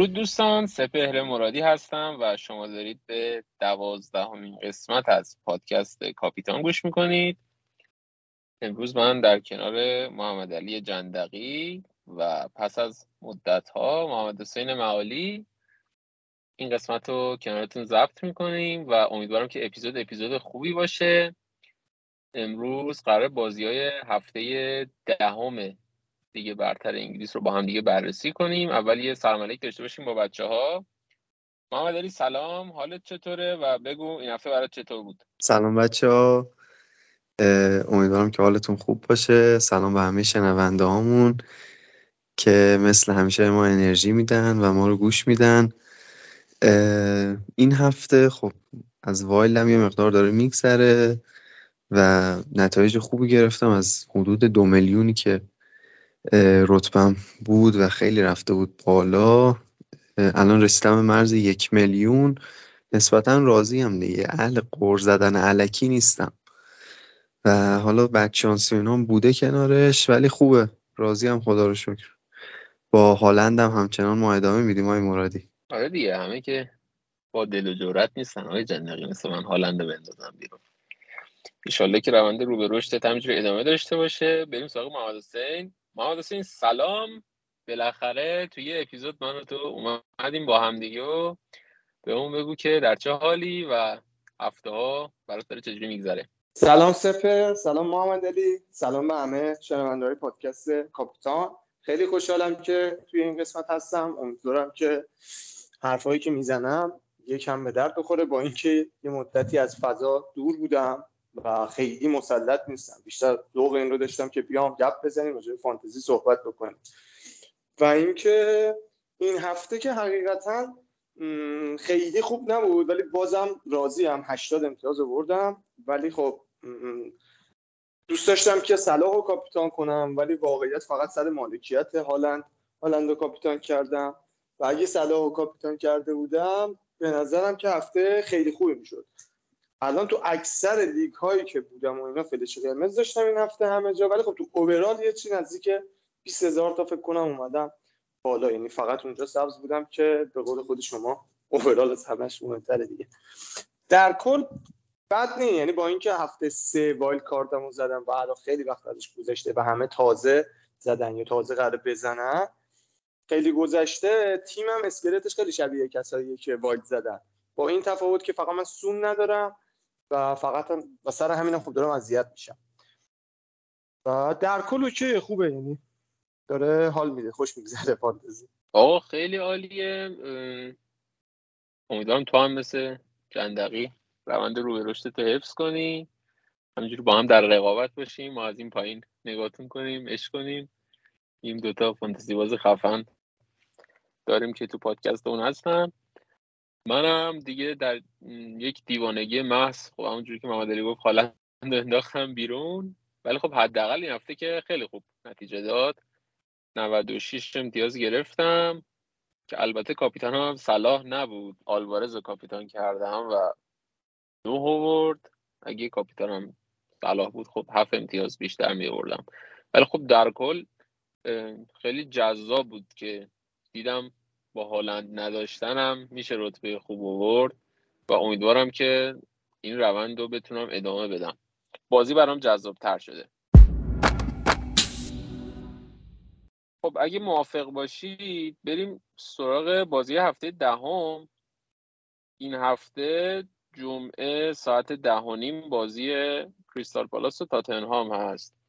درود دوستان سپهر مرادی هستم و شما دارید به دوازدهمین قسمت از پادکست کاپیتان گوش می‌کنید. امروز من در کنار محمد علی جندقی و پس از مدت ها محمد حسین معالی این قسمت رو کنارتون ضبط می‌کنیم و امیدوارم که اپیزود اپیزود خوبی باشه. امروز قرار بازی های هفته دهم دیگه برتر انگلیس رو با هم دیگه بررسی کنیم. اول یه سلام داشته باشیم با بچه ها محمد علی سلام. حالت چطوره؟ و بگو این هفته برات چطور بود؟ سلام بچه ها. امیدوارم که حالتون خوب باشه. سلام به همه شنونده هامون که مثل همیشه ما انرژی میدن و ما رو گوش میدن. این هفته خب از وایلم یه مقدار داره میگذره و نتایج خوبی گرفتم. از حدود دو میلیونی که رتبم بود و خیلی رفته بود بالا. الان رسیدم مرز یک میلیون. نسبتا راضی هم دیگه. اهل قور زدن علکی نیستم. و حالا بدشانسی اینا بوده کنارش ولی خوبه. راضی هم خدا رو شکر. با هالندم همچنان ما ادامه میدیم های مرادی. آره دیگه همه که با دل و جورت نیستن. های جندقی مثل من هالند بندازم بیرون. ایشالله که روند رو به رشد همینجوری ادامه داشته باشه. بریم سراغ محمد حسین. محمد حسین سلام. بالاخره توی یه اپیزود من و تو اومدیم با هم دیگه و به اون بگو که در چه حالی و هفته ها برات داره چجوری میگذره. سلام سپر سلام محمد علی سلام به همه شنوندههای پادکست کاپیتان. خیلی خوشحالم که توی این قسمت هستم. امیدوارم که حرفایی که می‌زنم یکم به درد بخوره با اینکه یه مدتی از فضا دور بودم. و خیلی مسلط نیستم. بیشتر ذوق این رو داشتم که بیام گپ بزنیم راجع فانتزی صحبت بکنیم. و اینکه این هفته که حقیقتا خیلی خوب نبود ولی بازم راضی هم 80 امتیاز آوردم. ولی خب دوست داشتم که صلاح رو کاپیتان کنم ولی واقعیت فقط سر مالکیت هالند. هالند رو کاپیتان کردم. و اگه صلاح رو کاپیتان کرده بودم به نظرم که هفته خیلی خوبی می‌شد. الان تو اکثر لیگ هایی که بودم و اینا فلش قرمز داشتم این هفته همه جا ولی خب تو اوورال یه چی نزدیک 20 هزار تا فکر کنم اومدم بالا. یعنی فقط اونجا سبز بودم که به قول خود شما اوورال از همش مهمتره دیگه. در کل بد نیست. یعنی با اینکه هفته سه وایل کاردمو زدم و الان خیلی وقت ازش گذشته و همه تازه زدن یا تازه قرار بزنن خیلی گذشته تیمم اسکلتش خیلی شبیه کسایی که وایل زدن. با این تفاوت که فقط من سون ندارم و فقط هم و سر همینم خوب دارم اذیت میشم. و در کل خوبه یعنی داره حال میده خوش میگذره فانتزی. آقا خیلی عالیه. امیدوارم تو هم مثل جندقی روند رو به رشد تو حفظ کنی. همینجوری با هم در رقابت باشیم ما از این پایین نگاهتون کنیم عشق کنیم. این دوتا فانتزی باز خفن داریم که تو پادکست اون هستن. منم دیگه در یک دیوانگی محض خب همونجوری که محمد علی گفت حالا انداختم بیرون. ولی خب حداقل این هفته که خیلی خوب نتیجه داد. 96 امتیاز گرفتم که البته کاپیتان هم صلاح نبود. آلوارز رو کاپیتان کردم و دو آورد. اگه کاپیتانم صلاح بود خب هفت امتیاز بیشتر می آوردم ولی خب در کل خیلی جذاب بود که دیدم با هالند نداشتنم. میشه رتبه خوب آورد و امیدوارم که این روند رو بتونم ادامه بدم. بازی برام جذاب تر شده. خب اگه موافق باشید بریم سراغ بازی هفته دهم. این هفته جمعه ساعت ده نیم بازی کریستال پالاس و تاتنهام هست.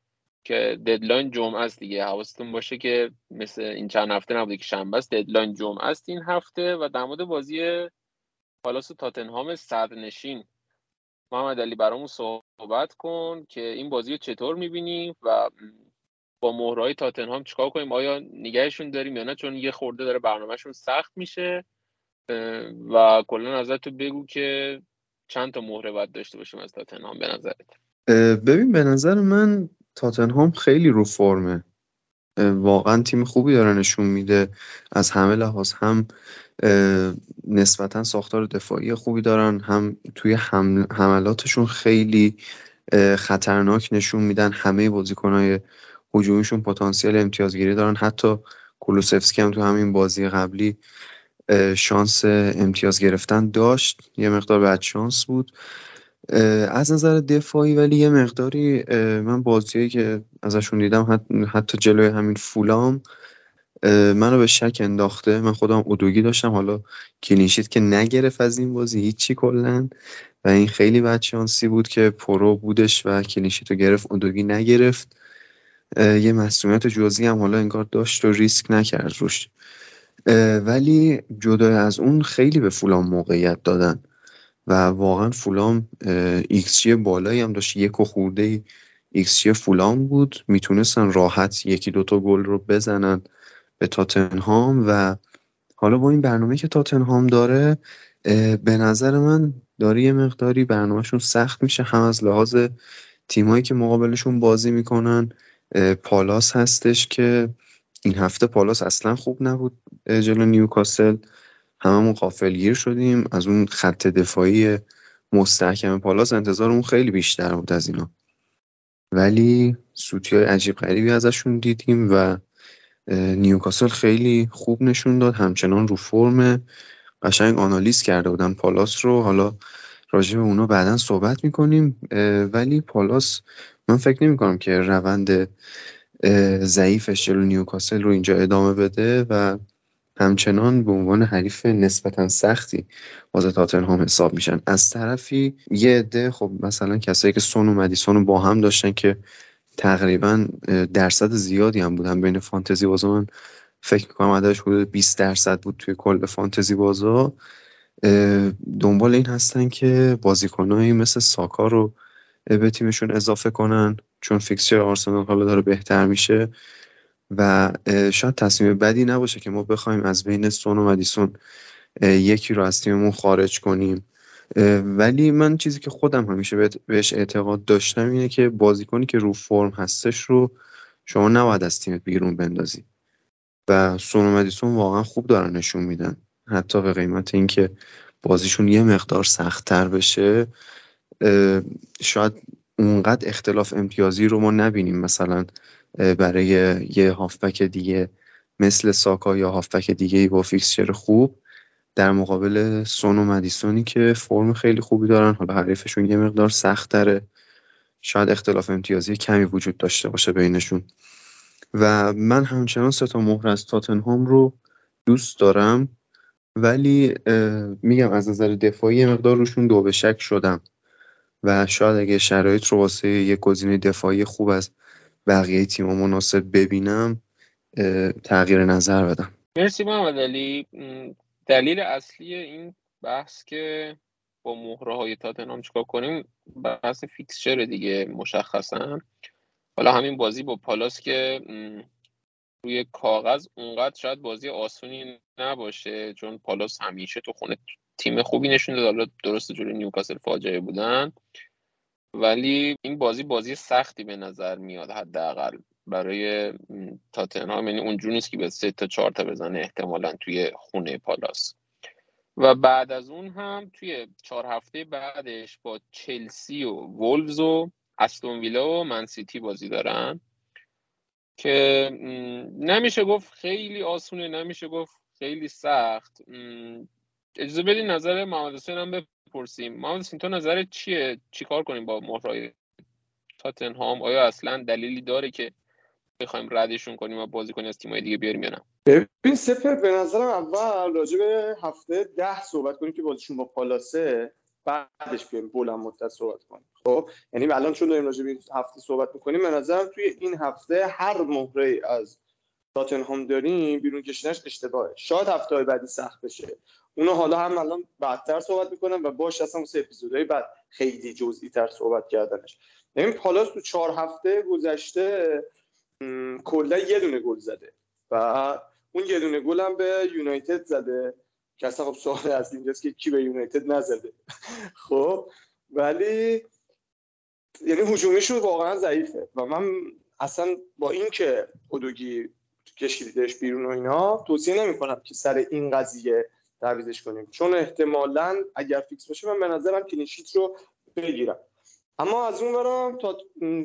که deadline جمعه است دیگه. حواستون باشه که مثل این چند هفته نبوده که شنبه است deadline جمعه است این هفته و در مورد بازی پالاس تاتنهام نشین. محمد علی برامون صحبت کن که این بازی رو چطور می‌بینیم و با مهره‌های تاتنهام چیکار کنیم؟ آیا نگهشون داریم یا نه؟ چون یه خورده داره برنامه‌شون سخت میشه. و کلا ازت تو بگو که چند تا مهره باید داشته باشیم از تاتنهام به نظرت. ببین به نظر من تاتنهام خیلی رو فرمه. واقعا تیم خوبی داره نشون میده. از همه لحاظ هم نسبتا ساختار دفاعی خوبی دارن. هم توی حملاتشون خیلی خطرناک نشون میدن. همه بازیکنهای هجومیشون پتانسیل امتیازگیری دارن. حتی کولوسوسکی هم تو همین بازی قبلی شانس امتیاز گرفتن داشت. یه مقدار بد شانس بود. از نظر دفاعی ولی یه مقداری من بازیایی که ازشون دیدم حتی جلوی همین فولام منو به شک انداخته. من خودم ادوگی داشتم. حالا clean sheet که نگرفت از این بازی هیچی کلا. و این خیلی بد شانسی بود که پورو بودش و clean sheet رو گرفت ادوگی نگرفت. یه مسئولیت جزئی هم حالا انگار داشت و ریسک نکرد روش. ولی جدا از اون خیلی به فولام موقعیت دادن. و واقعا فولام ایکس بالایی هم داشت. یک و خورده ایکس فولام بود. می‌تونستن راحت یکی دوتا گل رو بزنن به تاتنهام و حالا با این برنامه که تاتنهام داره به نظر من داره یه مقداری برنامه‌شون سخت میشه. هم از لحاظ تیمایی که مقابلشون بازی می‌کنن پالاس هستش که این هفته پالاس اصلا خوب نبود جلو نیوکاسل. هممون غافلگیر شدیم. از اون خط دفاعی مستحکم پالاس انتظارمون خیلی بیشتر بود از اینا. ولی سوتی های عجیب غریبی ازشون دیدیم و نیوکاسل خیلی خوب نشون داد. همچنان رو فرم قشنگ آنالیز کرده بودن پالاس رو. حالا راجع به اونا بعدا صحبت می‌کنیم. ولی پالاس من فکر نمی کنم که روند ضعیفش جلو نیوکاسل رو اینجا ادامه بده و همچنان به عنوان حریف نسبتا سختی واسه تاتنهام حساب میشن. از طرفی یه عده خب مثلا کسایی که سون و مدیسون با هم داشتن که تقریبا درصد زیادی هم بودن بین فانتزی بازا. من فکر می‌کنم عددش حدود 20 درصد بود توی کل فانتزی بازا. دنبال این هستن که بازیکنهایی مثل ساکا رو به تیمشون اضافه کنن چون فیکسچر آرسنال حالا داره بهتر میشه. و شاید تصمیم بدی نباشه که ما بخوایم از بین سون و مدیسون یکی رو از تیممون خارج کنیم. ولی من چیزی که خودم همیشه بهش اعتقاد داشتم اینه که بازیکنی که رو فرم هستش رو شما نباید از تیمت بیرون بندازی. و سون و مدیسون واقعا خوب دارن نشون میدن. حتی به قیمت اینکه بازیشون یه مقدار سختتر بشه شاید اونقدر اختلاف امتیازی رو ما نبینیم. مثلا برای یه هافبک دیگه مثل ساکا یا هافبک دیگه با فیکسچر خوب. در مقابل سون و مدیسونی که فرم خیلی خوبی دارن. حالا حریفشون یه مقدار سخت داره شاید اختلاف امتیازی کمی وجود داشته باشه بینشون. و من همچنان سه تا مهر از تاتنهام رو دوست دارم. ولی میگم از نظر دفاعی مقدار روشون دو به شک شدم. و شاید اگه شرایط رو واسه یه گزینه دفاعی خوب از بقیه تیم مناسب ببینم تغییر نظر بدم. مرسی محمد علی. دلیل اصلی این بحث که با مهره های تاتنهام چیکار کنیم بحث فیکسچر دیگه مشخصا. حالا همین بازی با پالاس که روی کاغذ اونقدر شاید بازی آسونی نباشه چون پالاس همیشه تو خونه تیم خوبی نشون داد. حالا درست جلوی نیوکاسل فاجعه بودن. ولی این بازی بازی سختی به نظر میاد حداقل برای تاتنهام. یعنی اونجوری نیست که به سه تا چهار تا بزنه احتمالا توی خونه پالاس. و بعد از اون هم توی چهار هفته بعدش با چلسی و وولفز و استون ویلا و منسیتی بازی دارن که نمیشه گفت خیلی آسونه نمیشه گفت خیلی سخت. اجازه بدین نظر محمد حسین هم بپرسیم. محمد حسین تو نظرت چیه؟ چیکار کنیم با مهرای تاتنهام؟ آیا اصلا دلیلی داره که بخوایم ردشون کنیم و بازی کنیم از تیمای دیگه بیاریم یا نه؟ ببین سپر به نظرم اول راجع به هفته ده صحبت کنیم که بازیشون با پالاسه بعدش بیایم بلند مدت صحبت کنیم. خب یعنی الان چون داریم راجع به هفته صحبت می‌کنیم به نظرم توی این هفته هر مهره از تاتنهام داریم بیرون کشیدنش اشتباهه. شاید هفته های بعدی سخت بشه. اونا حالا هم الان بعدتر صحبت می‌کنن و باش اصلا واسه اپیزودهای بعد خیلی جزئی تر صحبت کردنش. این پالاس تو چهار هفته گذشته کلا یه دونه گل زده و اون یه دونه گل هم به یونایتد زده. که اصلا خب سوال از اینجاست که کی به یونایتد نزده. خب ولی یعنی هجومیشون واقعا ضعیفه و من اصلا با اینکه اودوگی کشیدش بیرون و اینا توصیه نمی کنم که سر این قضیه تعویزش کنیم. چون احتمالا اگر فیکس باشه من به نظرم کلینشیت رو بگیرم. اما از اون برم تا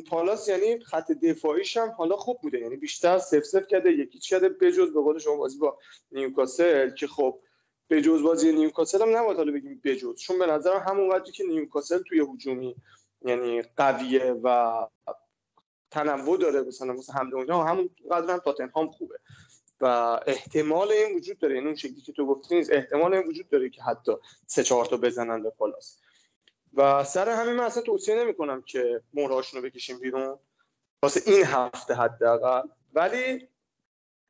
پالاس یعنی خط دفاعیش هم حالا خوب بوده. یعنی بیشتر سف سف کرده یکی کرده؟ بجز به قول شما بازی با نیوکاسل که خب به بازی نیوکاسل هم نباید حالا بگیم بجز چون به نظرم همون قدری که نیوکاسل توی هجومی یعنی قویه و تنوع داره مثلا مثلا حمله همون قدر هم تاتنهام خوبه. و احتمال این وجود داره یعنی اون شکلی که تو گفتی نیست احتمال این وجود داره که حتی سه چهار تا بزنن به پالاس و سر همین من اصلا توصیه نمی کنم که مهرهاشون رو بکشیم بیرون. واسه این هفته حداقل. ولی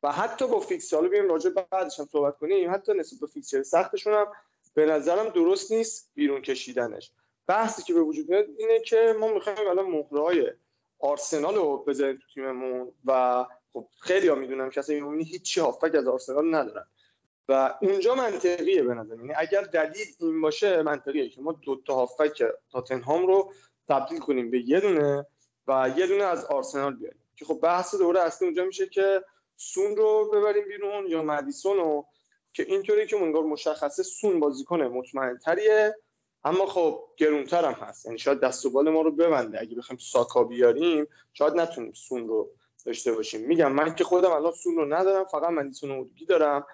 و حتی با فیکس حالا بیایم راجع بعدش هم صحبت کنیم. حتی نسبت به fixture سختشون هم به نظرم درست نیست بیرون کشیدنش. بحثی که به وجود میاد اینه که ما می‌خوایم الان مهره‌های آرسنال رو بذاریم تو تیممون و خب خیلی ها می‌دونم که اصلا هیچ هیچی هافبک از آرسنال ندارن. و اونجا منطقیه به نظر یعنی اگر دلیل این باشه منطقیه که ما دو تا هافبک تاتنهام رو تبدیل کنیم به یه دونه و یه دونه از آرسنال بیاریم. که خب بحث دوره اصلی اونجا میشه که سون رو ببریم بیرون یا مدیسون رو که اینطوری که منگار مشخصه سون بازیکن مطمئن تریه اما خب گرونتر هم هست. یعنی شاید دست و بال ما رو ببنده. اگه بخوایم ساکا بیاریم شاید نتونیم سون رو داشته باشیم. میگم من که خودم الان سون رو ندارم فقط مدیسون و دارم.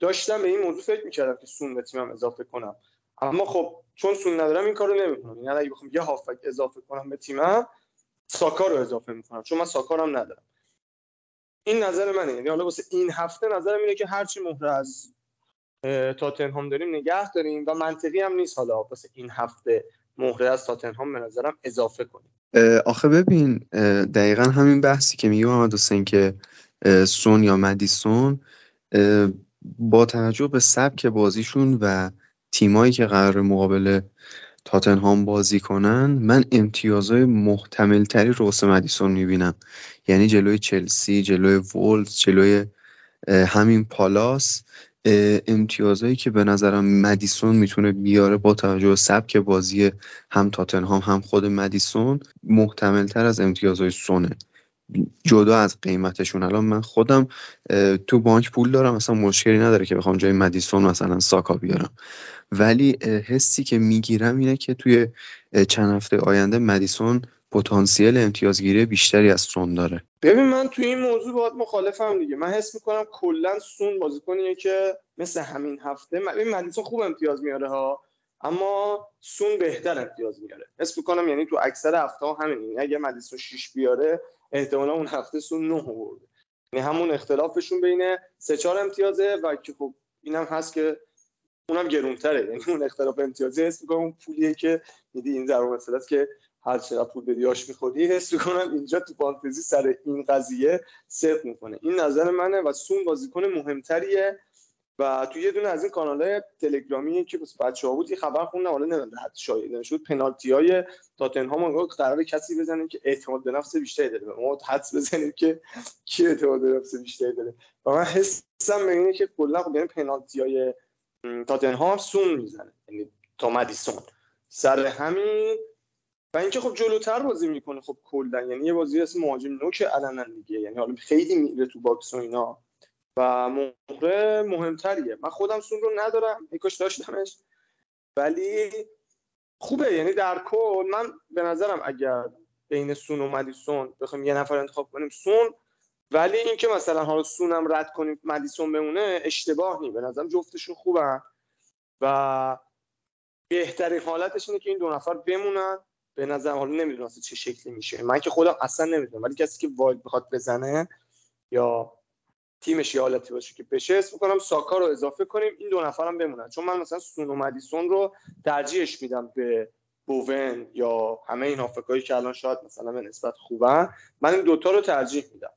داشتم به این موضوع فکر می‌کردم که سون به تیمم اضافه کنم. اما خب چون سون ندارم این کارو نمی‌کنم. یعنی اگه بخوام یه هافک اضافه کنم به تیمم ساکا رو اضافه می‌کنم. چون من ساکا هم ندارم. این نظر منه. یعنی حالا واسه این هفته نظرم اینه که هرچی مهره از تاتنهام داریم نگه داریم و منطقی هم نیست حالا واسه این هفته مهره از تاتنهام به نظرم اضافه کنیم. آخه ببین دقیقا همین بحثی که میگه محمد حسین که سون یا مدیسون با توجه به سبک بازیشون و تیمایی که قرار مقابل تاتنهام بازی کنن من امتیازهای محتمل تری روس مدیسون می‌بینم. یعنی جلوی چلسی جلوی وولز جلوی همین پالاس. امتیازهایی که به نظرم مدیسون می‌تونه بیاره با توجه به سبک بازی هم تاتنهام هم خود مدیسون محتمل تر از امتیازهای سونه جدا از قیمتشون. الان من خودم تو بانک پول دارم مثلا مشکلی نداره که بخوام جای مدیسون مثلا ساکا بیارم. ولی حسی که می‌گیرم اینه که توی چند هفته آینده مدیسون پتانسیل امتیازگیری بیشتری از سون داره. ببین من توی این موضوع باید مخالفم دیگه. من حس می‌کنم کلا سون بازیکنیه که مثل همین هفته ببین مدیسون خوب امتیاز میاره ها اما سون بهتر امتیاز میاره. حس می‌کنم یعنی تو اکثر هفته ها همین یعنی اگه مدیسون 6 بیاره احتمالا اون هفته سون 9 آورده یعنی همون اختلافشون بین سه چهار امتیازه و که خب اینم هست که اونم گرونتره. یعنی اون اختلاف امتیازی حس می‌کنم اون پولیه که میدی این ضرب مثلا که هر چقدر پول بدی آش می‌خوری حس می‌کنم اینجا تو فانتزی سر این قضیه صرف می‌کنه. این نظر منه و سون بازیکن مهمتریه و تو یه دونه از این کانال تلگرامی که بچه ها بود یه خبر خوندم حالا نمی‌دونم حد شاید شد پنالتی های تاتنهام قرار کسی بزنیم که اعتماد به نفس بیشتری داره. ما حدس بزنیم که کی اعتماد به نفس بیشتری داره. و من حسم به اینه که کلا خب یعنی پنالتی های تاتنهام سون می‌زنه. یعنی تا مدیسون. سر همین و اینکه خب جلوتر بازی می‌کنه خب کلا. یعنی یه بازی اسم مهاجم نوک علنا دیگه. یعنی حالا خیلی میره تو box و اینا. و مهره مهمتریه. من خودم سون رو ندارم. ای کاش داشتمش. ولی خوبه. یعنی در کل من به نظرم اگر بین سون و مدیسون بخوایم یه نفر انتخاب کنیم سون. ولی اینکه مثلا حالا سونم رد کنیم مدیسون بمونه اشتباه نی به نظرم جفتشون خوبن. و بهترین حالتش اینه که این دو نفر بمونن. به نظر حالا نمی‌دونم چه شکلی میشه. من که خودم اصلا نمی‌دونم. ولی کسی که wild بخواد بزنه یا تیمش یه حالتی باشه که بشه اسم کنم ساکا رو اضافه کنیم این دو نفرم بمونن. چون من مثلا سون و مدیسون رو ترجیحش میدم به بوون یا همه این هافکایی که الان شاید مثلا به نسبت خوبن من این دوتا رو ترجیح میدم.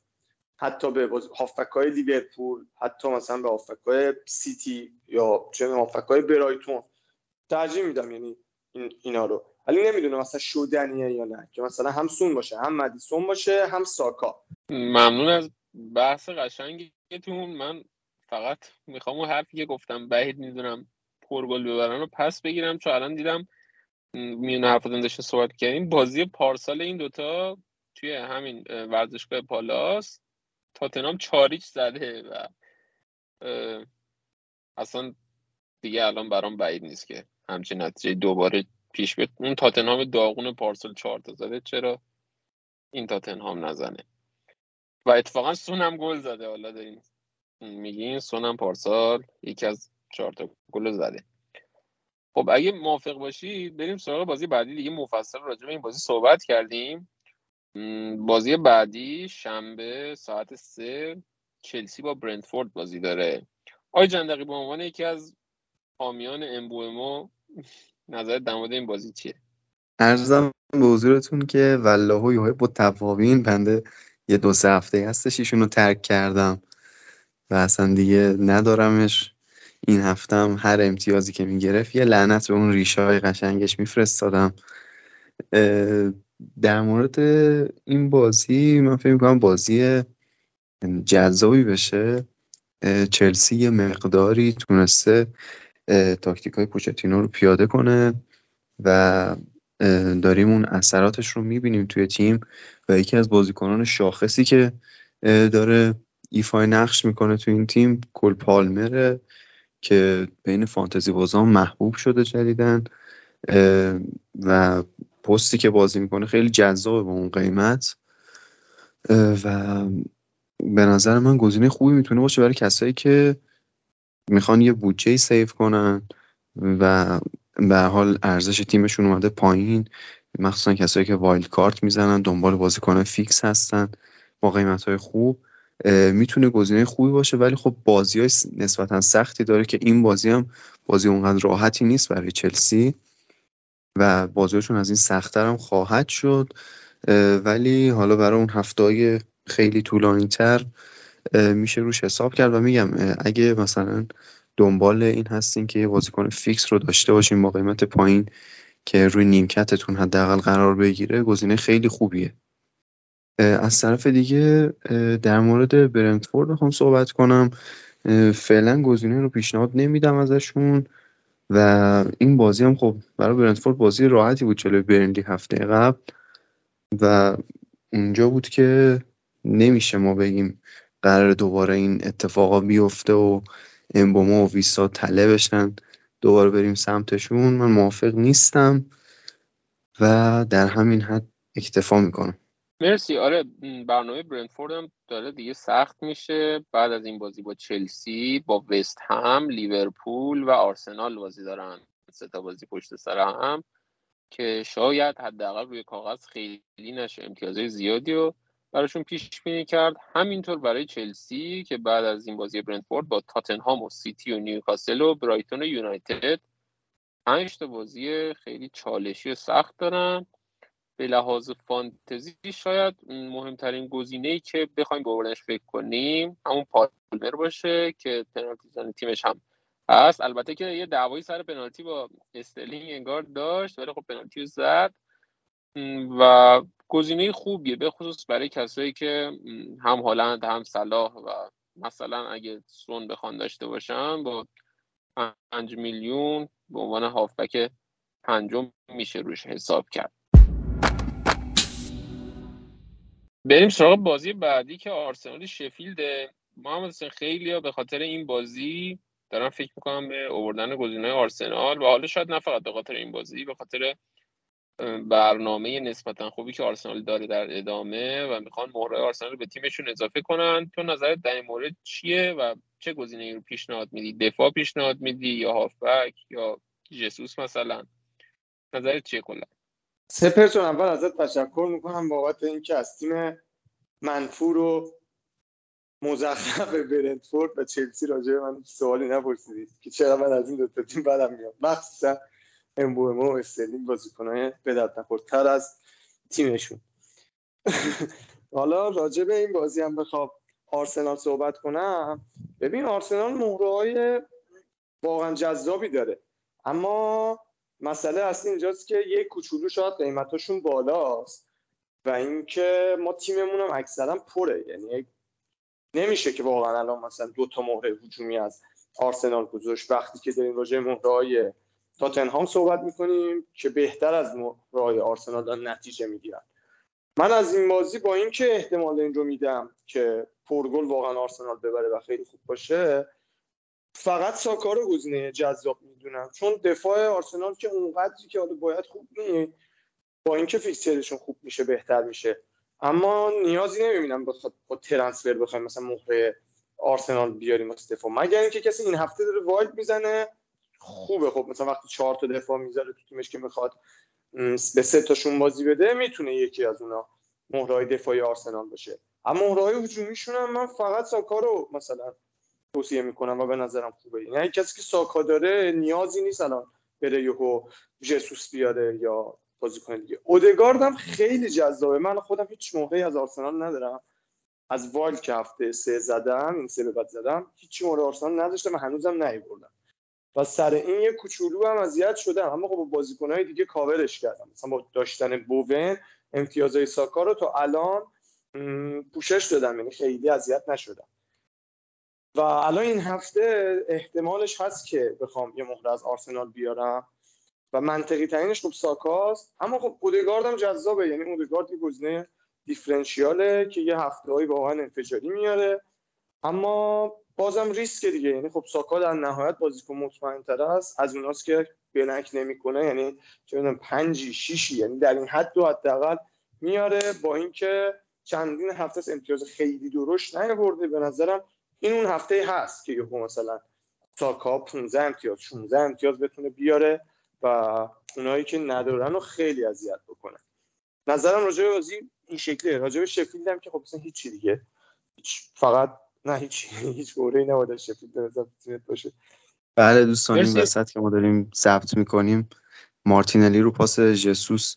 حتی به هافکای لیورپول حتی مثلا به هافکای سیتی یا چه هافکای برایتون ترجیح میدم. یعنی این اینا رو. ولی نمی‌دونم مثلا شدنیه یا نه که مثلا هم سون باشه هم مدیسون باشه هم ساکا. ممنون از بحث قشنگتون من فقط می‌خوام اون حرفی که گفتم بعید می‌دونم پرگل ببرن رو پس بگیرم چون الان دیدم میونه حرفتون داشته صحبت کردیم بازی پارسال این دوتا توی همین ورزشگاه پالاس تاتنام چاریچ زده و اصلا دیگه الان برام بعید نیست که همچین نتیجه دوباره پیش بیاد. اون تاتنهام داغون پارسال چهار تا زده. چرا؟ این تاتنهام نزنه. و اتفاقا سونم گل زده. حالا دارین میگین سونم پارسال یکی از چهار تا گل زده. خب اگه موافق باشی بریم سراغ بازی بعدی دیگه. مفصل راجع به این بازی صحبت کردیم. بازی بعدی شنبه ساعت سه چلسی با برنتفورد بازی داره. آی جندقی به عنوان یکی از حامیان امبومو نظر در مورد این بازی چیه؟ ارزم به حضورتون که والله یوهای با تفاوین بنده یه دو سه هفته هستش ایشون رو ترک کردم و اصلا دیگه ندارمش. این هفتم هر امتیازی که می‌گرفت یه لعنت به اون ریشه های قشنگش میفرستادم. در مورد این بازی من فکر می‌کنم بازی جذابی بشه. چلسی یه مقداری تونسته تاکتیک های پوچتینو رو پیاده کنه و داریم اون اثراتش رو می‌بینیم توی تیم و یکی از بازیکنان شاخصی که داره ایفای نقش می‌کنه توی این تیم کل پالمره که بین فانتزی بازان محبوب شده جدیدن و پستی که بازی می‌کنه خیلی جذابه با اون قیمت. و به نظر من گزینه خوبی می‌تونه باشه برای کسایی که می‌خوان یه بودجه سیف کنن و به حال ارزش تیمشون اومده پایین مخصوصا کسایی که wild card می‌زنن دنبال بازیکن فیکس هستن با قیمت های خوب می‌تونه گزینه خوبی باشه ولی خب بازی های نسبتا سختی داره که این بازی هم بازی اونقدر راحتی نیست برای چلسی و بازیشون از این سختتر هم خواهد شد ولی حالا برای اون هفته خیلی طولانی تر میشه روش حساب کرد و میگم اگه مثلا دنبال این هستین که یه بازیکن فیکس رو داشته باشین با قیمت پایین که روی نیمکتتون حداقل قرار بگیره گزینه خیلی خوبیه. از طرف دیگه در مورد برنتفورد بخوام صحبت کنم. فعلا گزینه رو پیشنهاد نمیدم ازشون و این بازی هم خب برای برنتفورد بازی راحتی بود جلوی برنلی هفته قبل و اونجا بود که نمیشه ما بگیم قرار دوباره این اتفاقا بیفته و امبوما و ویسا تله بشن. دوباره بریم سمتشون. من موافق نیستم و در همین حد اکتفا می‌کنم. مرسی. آره برنامه برنتفورد هم داره دیگه سخت میشه. بعد از این بازی با چلسی با وست هم لیورپول و آرسنال بازی دارن. سه تا بازی پشت سر هم که شاید حداقل روی کاغذ خیلی نشه. امتیازهای زیادی و براشون پیش بینی کرد. همینطور برای چلسی که بعد از این بازی برنتفورد با تاتنهام و سیتی و نیوکاسل و برایتون و یونایتد پنج تا بازی خیلی چالشی و سخت دارن. به لحاظ فانتزی شاید مهمترین گزینه ای که بخوایم به فکر کنیم همون پالمر باشه که پنالتی تیمش هم هست. البته که یه دعوایی سر پنالتی با استرلینگ انگار داشت ولی خب پنالتی زد. و گزینه خوبیه به خصوص برای کسایی که هم هالند هم صلاح و مثلا اگه سون بخوان داشته باشن با 5 میلیون به عنوان هافبک پنجم میشه روش حساب کرد. بریم سراغ بازی بعدی که آرسنال شفیلد محمد حسین خیلی به خاطر این بازی دارم فکر می‌کنم به اووردن گزینه آرسنال و حالا شاید نه فقط به خاطر این بازی به خاطر برنامه نسبتا خوبی که آرسنال داره در ادامه و می‌خوان مهره آرسنال رو به تیمشون اضافه کنن. تو نظرت در این مورد چیه و چه گزینه رو پیشنهاد میدی؟ دفاع پیشنهاد میدی یا هافبک یا جسوس مثلا؟ نظرت چیه کلا؟ سپر چون اول ازت تشکر می‌کنم بابت اینکه از تیم منفور و مزخرف برنتفورد و چلسی راجع من سوالی نپرسیدید که چرا من از این دو تا تیم بدم میاد مخصوصا امبومو و استرلینگ بازیکنای به درد نخورتر از تیمشون. حالا راجع به این بازی هم بخوام آرسنال صحبت کنم. ببین آرسنال مهره های واقعا جذابی داره. اما مسئله اصلی اینجاست که یک کوچولو شاید قیمتاشون بالاست و اینکه ما تیممون هم اکثرا پره. یعنی نمیشه که واقعا الان مثلا دو تا مهره هجومی از آرسنال گذاشت. وقتی که داریم راجع مهره های تاتنهام صحبت می‌کنیم که بهتر از مهره آرسنال نتیجه می‌گیرن. من از این بازی با اینکه احتمال این رو میدم که پرگل واقعا آرسنال ببره و خیلی خوب باشه فقط ساکا رو گزینه جذاب می‌دونم. چون دفاع آرسنال که اونقدری که حالا باید خوب نیست با اینکه فیکسچرشون خوب میشه بهتر میشه. اما نیازی نمی‌بینم بخواد با ترنسفر بخوایم مثلا مهره آرسنال بیاریم از دفاع. مگر اینکه کسی این هفته داره وایلد می‌زنه خوبه. خب مثلا وقتی چهار تا دفاع می‌ذاره تو تیمش که می‌خواد به سه تاشون بازی بده می‌تونه یکی از اونا مهرهای دفاعی آرسنال باشه. اما مهرهای هجومیشون هم من فقط ساکا رو مثلا توصیه می‌کنم و به نظرم خوبه. یعنی کسی که ساکا داره نیازی نیست الان بره یهو جسوس بیاره یا بازیکن دیگه. اودگارد هم خیلی جذابه. من خودم هیچ موقعی از آرسنال ندارم. از وایل که هفته سه زدم این سه به بعد زدم هیچ مورد آرسنال نداشتم و هنوزم نیوردم و سر این یه کوچولو هم اذیت شدم اما خب با بازیکنهای دیگه کاورش کردم مثلا با داشتن بوون امتیازهای ساکا رو تا الان پوشش دادم. یعنی خیلی اذیت نشدم. و الان این هفته احتمالش هست که بخوام یه مهره از آرسنال بیارم. و منطقی ترینش خب ساکاست. اما خب اودگارد هم جذابه. یعنی اودگارد یه گزینه دیفرنشیاله که یه هفته هایی واقعا انفجاری میاره. اما بازم ریسک دیگه. یعنی خب ساکا در نهایت بازیکن مطمئن تر است. از اوناست که بلنک نمی‌کنه. یعنی چه می‌دونم پنجی شیشی. یعنی در این حد دو حداقل میاره با اینکه چندین هفته امتیاز خیلی درشت نیاورده. به نظرم این اون هفته هست که یهو مثلا ساکا 15 امتیاز 16 امتیاز بتونه بیاره و اونایی که ندارن رو خیلی اذیت بکنه. نظرم راجع به بازی این شکلیه. راجع به شفیلد هم که خب مثلا هیچی دیگه. فقط نه هیچ هیچ گوره نباید شفیلد نظر باشه. بله دوستان این وسط که ما داریم ثبت می‌کنیم مارتینلی رو پاس جسوس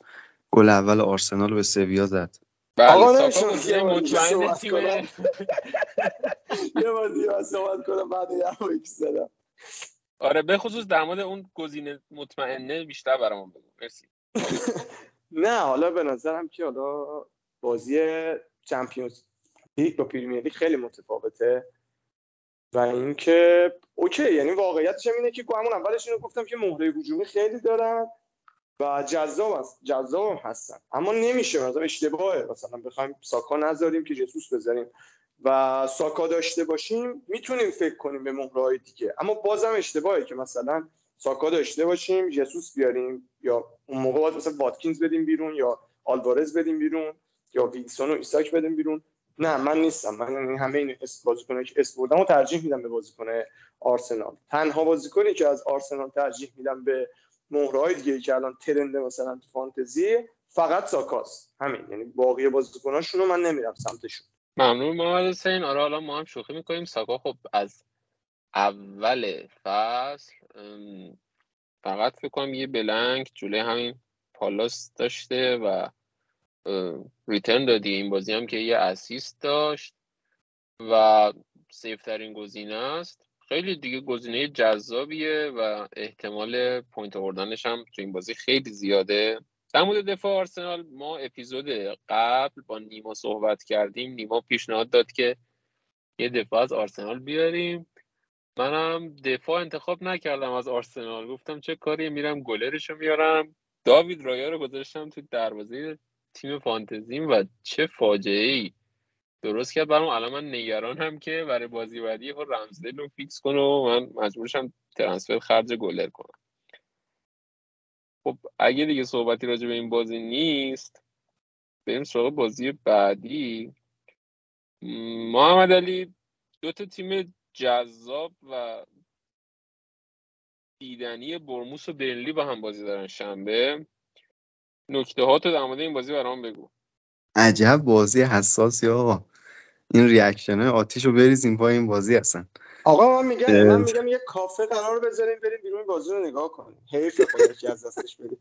گل اول آرسنال رو به سویا زد. بله آقا مطمئن تیم کنم. یه بار دیگه صحبت کنم بعد یه زدم. آره به خصوص در مورد اون گزینه مطمئنه بیشتر برامون بگو. مرسی. نه حالا به نظرم که حالا بازی Champions League با Premier League خیلی متفاوته. و اینکه اوکی یعنی واقعیتش اینه که همون اولش اینو گفتم که مهره هجومی خیلی دارن و جذاب هست جذاب هم هستن. اما نمیشه مثلا اشتباهه. مثلا بخوایم ساکا نذاریم که جسوس بذاریم و ساکا داشته باشیم می‌تونیم فکر کنیم به مهره دیگه. اما بازم اشتباهه که مثلا ساکا داشته باشیم جسوس بیاریم یا اون موقع باید مثلا واتکینز بدیم بیرون یا آلوارز بدیم بیرون یا ویلسون و ایساک بدیم بیرون. نه من نیستم. من همه این بازیکنایی که اسم بردم و ترجیح میدم به بازیکن آرسنال. تنها بازیکنی که از آرسنال ترجیح میدم به مهره‌های دیگه که الان trend مثلا تو فانتزی فقط ساکاست همین. یعنی باقی بازیکناشون رو من نمیرم سمتشون. ممنون محمد حسین. آره حالا ما هم شوخی می‌کنیم. ساکا خب از اول فصل فقط فکر کنم یه blank جلوی همین پالاس داشته و return داده. این بازی هم که یه assist داشت و safe ترین گزینه است. خیلی دیگه گزینه جذابیه و احتمال point آوردنش هم تو این بازی خیلی زیاده. در مورد دفاع آرسنال ما اپیزود قبل با نیما صحبت کردیم. نیما پیشنهاد داد که یه دفاع از آرسنال بیاریم. منم دفاع انتخاب نکردم از آرسنال. گفتم چه کاری میرم گلرشو میارم. داوید رایا رو گذاشتم تو دروازه تیم فانتزیم و چه فاجعه ای درست کرد. برام الان من نگرانم که برای بازی بعدی خود رمزدل رو فیکس کنه و من مجبورشم ترنسفر خرج گلر کنم. خب اگه دیگه صحبتی راجع به این بازی نیست بریم سراغ بازی بعدی. محمد علی دو تا تیم جذاب و دیدنی برموس و برنلی با هم بازی دارن شنبه. نکته ها تو در مورد این بازی برام بگو. عجب بازی حساسی آقا. این ریاکشن های آتیش رو بریزیم پای این بازی هستن آقا من میگم. من میگم یه کافه قرار بذاریم بریم بیرون این بازی رو نگاه کنیم. حیف که از دستش بدیم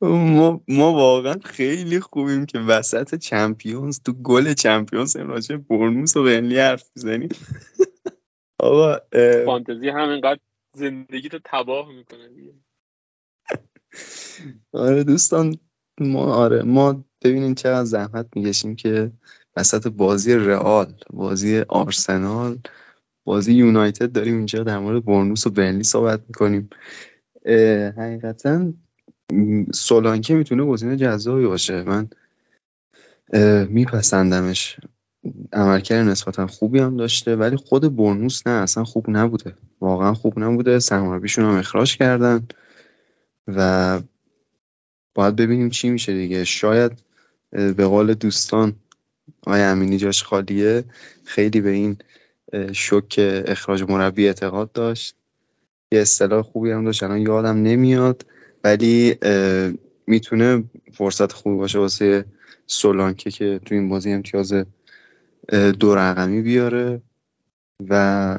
ما, ما واقعا خیلی خوبیم که وسط چمپیونز تو گل چمپیونز راجع به برنوس و بنلی حرف می‌زنیم. آقا فانتزی همینقدر زندگی تو تباه می‌کنه دیگه. آره دوستان ما آره ما ببینیم چقدر زحمت می‌کشیم که وسط بازی رئال بازی آرسنال بازی یونایتد داریم اینجا در مورد برنوس و برنلی صحبت می‌کنیم. حقیقتا سولانکه می‌تونه گزینه جذابی باشه. من میپسندمش. عملکرد نسبتا خوبی هم داشته ولی خود برنوس نه اصلا خوب نبوده. واقعا خوب نبوده. سرمربیشون هم اخراج کردن و باید ببینیم چی میشه دیگه. شاید به قول دوستان آقای امینی جاش خالیه. خیلی به این شوک اخراج مربی اعتقاد داشت. یه اصطلاح خوبی هم داشت. الان یادم نمیاد. ولی می‌تونه فرصت خوبی باشه واسه سولانکه که تو این بازی امتیاز دو رقمی بیاره و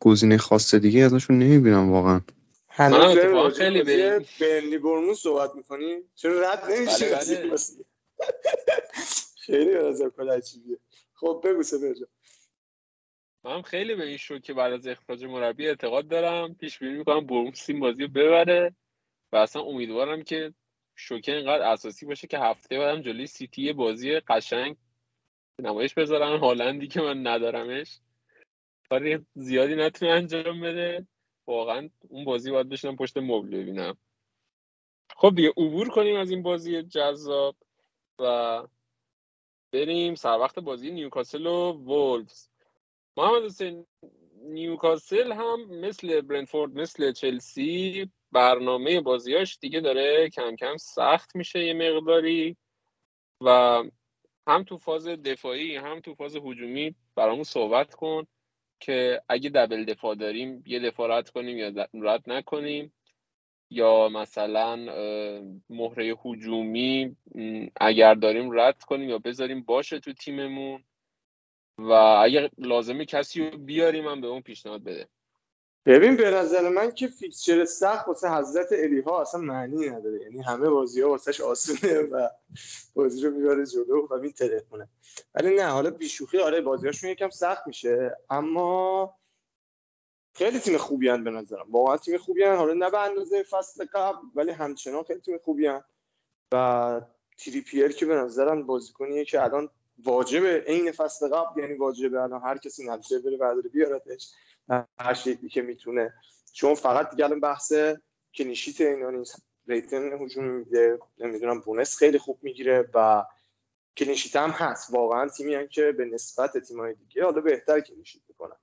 گزینه خاص دیگه ازشون نمی‌بینم واقعا. هنوز خیلی به برنلی برموز صحبت می‌کنی؟ چرا رد نمیشه بله. بله. خیلی از کار عجیبیه. خب بگو سبرجا من خیلی به این شو که بعد از اخراج مربی اعتقاد دارم. پیش بینی می‌کنم برموس این بازی رو ببره و اصلا امیدوارم که شوکه اینقدر اساسی باشه که هفته بعدم جلوی سیتی بازی قشنگ نمایش بذارن هالندی که من ندارمش. کاری زیادی نتونه انجام بده. واقعا اون بازی باید بشنم پشت مبل ببینم. خب دیگه عبور کنیم از این بازی جذاب و بریم سر وقت بازی نیوکاسل و وولفز. محمد حسین نیوکاسل هم مثل برنفورد مثل چلسی برنامه بازیاش دیگه داره کم کم سخت میشه یه مقداری و هم تو فاز دفاعی هم تو فاز هجومی برامون صحبت کن که اگه دبل دفاع داریم یه دفاع رد کنیم یا رد نکنیم. یا مثلا مهره هجومی اگر داریم رد کنیم یا بذاریم باشه تو تیممون. و اگر لازمه کسی رو بیاریم هم به اون پیشنهاد بده. ببین به نظر من که فیکسچر سخت واسه حضرت ها اصلا معنی نداره. یعنی همه بازی ها واسهش آسونه و بازی رو می‌بره جلو و میتره کنه ولی نه حالا بیشوخی آره بازیاشون یکم سخت میشه. اما خیلی تیم خوبی هن به نظرم. واقعا تیم خوبی هن. حالا نه به اندازه فصل قبل ولی همچنان خیلی تیم خوبی هن. و تریپیر که به نظرم بازیکنیه که الان واجبه عین فصل قبل یعنی واجبه الان هر کسی نتیجه بره برداره بیارتش. هر شکلی که می‌تونه. چون فقط دیگه الان بحث clean sheet اینا نیست. return هجوم میده. نمی‌دونم bonus خیلی خوب می‌گیره و clean sheet هم هست. واقعا تیمی هم که به نسبت تیمای دیگه حالا بهتر clean sheet می‌کنن.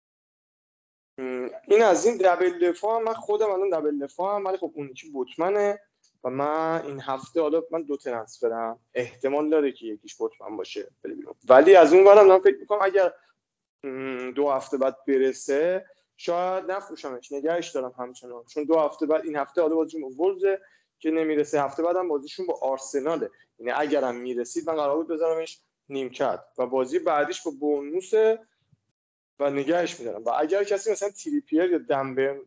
این از این double دفاع من خودم الان double دفاع هم ولی خب اون که بوتمنه و من این هفته حالا من دو transfer م. احتمال داره که یکیش بوتمن باشه ولی از اون برم من فکر می‌کنم اگر دو هفته بعد برسه. شاید نفروشمش نگهش دارم همچنان. چون دو هفته بعد این هفته حالا بازیشون با که نمی‌رسه. هفته بعدم بازیشون با آرسناله. یعنی اگرم می‌رسید من قرار بود بذارمش نیمکت. و بازی بعدیش با بونوسه و نگهش میدارم. و اگر کسی مثلا تریپیر یا دنبرن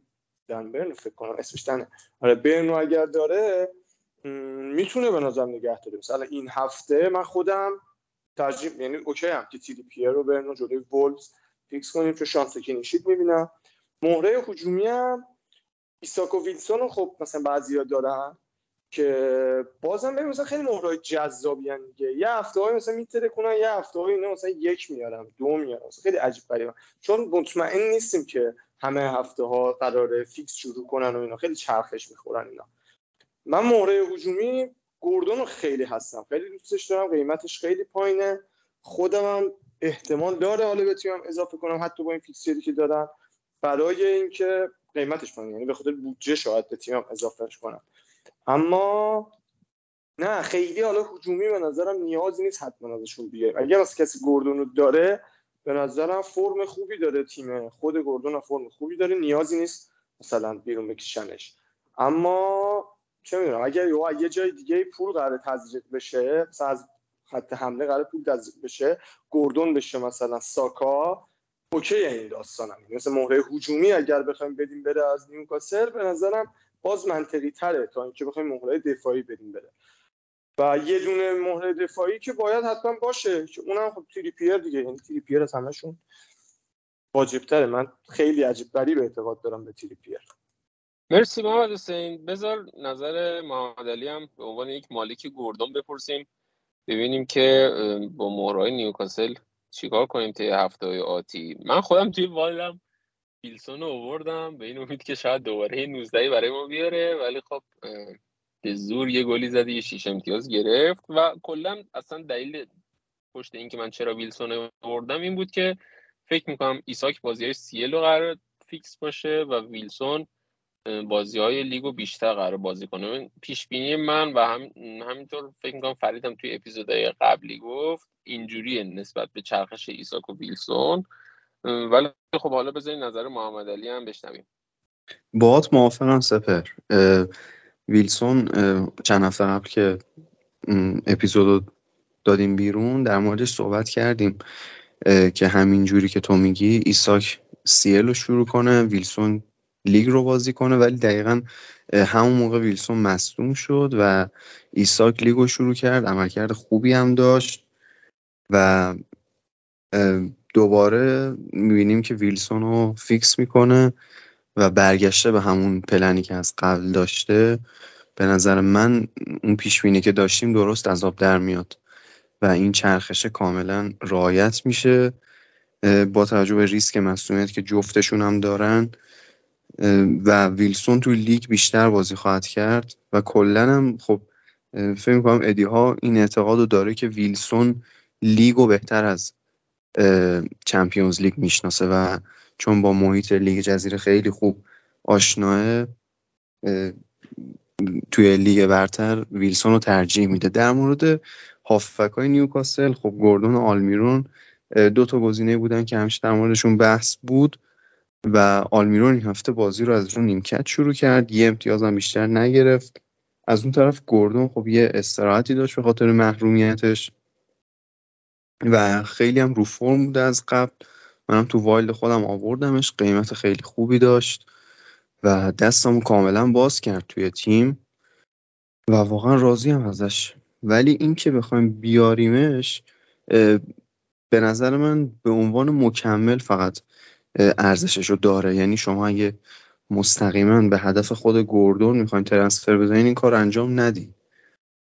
دنبرن فکر کنم اسمش دنه. آره برنو اگر داره می‌تونه به نظر نگه داره. مثلا این هفته من خودم ترجیح یعنی اوکی هم که تریپیر و برنو جلوی وولز فیکس کنیم چون شانس clean sheet می‌بینم. مهره هجومی هم ایساک و ویلسون رو خب مثلا بعضیا دارن که بازم ببین مثلا خیلی مهره‌های جذابی هم دیگه. یه هفته های مثلا می‌ترکونن یه هفته های اینا مثلا یک میارم دو میارم خیلی عجیب غریبه. چون مطمئن نیستیم که همه هفته ها قراره فیکس شروع کنن و اینا. خیلی چرخش می‌خورن اینا. من مهره هجومی گوردون رو خیلی هستم. خیلی دوستش دارم قیمتش خیلی پایینه. خودم هم احتمال داره حالا بتونم اضافه کنم حتی با این فیکسیری که دارن برای اینکه قیمتش پایینه یعنی به خاطر بودجه شاید به تیمم اضافهش کنم. اما نه خیلی حالا هجومی به نظرم نیازی نیست حتما ازشون بیایم اگر از کسی گوردون رو داره به نظرم فرم خوبی داره تیم. خود گوردون فرم خوبی داره نیازی نیست مثلا بیرون بکشنش. اما چه می‌دونم اگر یه جای دیگه پول قرار تزریق بشه مثلا از خط حمله قرار پول تزریق بشه گوردون بشه مثلا ساکا اوکی این داستانم مثل مهره هجومی اگر بخوایم بدیم بره از نیوکاسل به نظرم باز منطقی تره تا اینکه بخوایم مهره دفاعی بدیم بره. و یه دونه مهره دفاعی که باید حتما باشه که اونم خب تریپیر دیگه یعنی تریپیر از همشون واجبتره. من خیلی عجیب به اعتقاد دارم به تریپیر مرسی محمد حسین. بذار نظر محمد علی هم به عنوان یک مالک گردون بپرسیم. ببینیم که با مهرهای نیوکاسل چیکار کنیم طی هفته آتی. من خودم توی والم ویلسون رو آوردم. به این امید که شاید دوباره 19 برای ما بیاره. ولی خب به زور یه گلی زدی یه شیش امتیاز گرفت. و کلا اصلا دلیل پشت این که من چرا ویلسون رو آوردم این بود که فکر می‌کنم ایساک بازیش CL رو قرار فیکس باشه و ویلسون بازی های لیگو بیشتر قرار بازی کنه. پیش بینی من و هم همینطور فکر می‌کنم فریدم توی اپیزودهای قبلی گفت اینجوریه نسبت به چرخش ایساک و ویلسون. ولی خب حالا بذارین نظر محمد علی هم بشنویم. باهات موافقم سپهر. ویلسون چند هفته قبل که اپیزود دادیم بیرون در موردش صحبت کردیم که همین جوری که تو میگی ایساک CL رو شروع کنه ویلسون لیگ رو بازی کنه ولی دقیقا همون موقع ویلسون مصدوم شد و ایساک لیگ رو شروع کرد. عملکرد خوبی هم داشت و دوباره می‌بینیم که ویلسون رو فیکس می‌کنه و برگشته به همون پلنی که از قبل داشته. به نظر من اون پیش که داشتیم درست از آب در میاد و این چرخش کاملا رعایت میشه. با توجه به ریسک مسئولیت که جفتشون هم دارن و ویلسون توی لیگ بیشتر بازی خواهد کرد و کلا هم خب فکر می‌کنم ادی ها این اعتقاد رو داره که ویلسون لیگ و بهتر از Champions League می‌شناسه و چون با محیط لیگ جزیره خیلی خوب آشناه توی لیگ برتر ویلسون رو ترجیح میده. در مورد هافبک های نیوکاسل خب گوردون و آلمیرون دو تا گزینه بودن که همیشه در موردشون بحث بود. و آلمیرون این هفته بازی رو از رو نیمکت شروع کرد. یه امتیاز هم بیشتر نگرفت. از اون طرف گوردون خب یه استراحتی داشت به خاطر محرومیتش و خیلی هم رو فرم بوده از قبل. منم تو وایلد خودم آوردمش. قیمت خیلی خوبی داشت و دستمو کاملا باز کرد توی تیم و واقعا راضی هم ازش. ولی اینکه بخوایم بیاریمش به نظر من به عنوان مکمل فقط ارزشش رو داره. یعنی شما اگه مستقیما به هدف خود گوردون می‌خواین ترنسفر بزنین این کار انجام ندی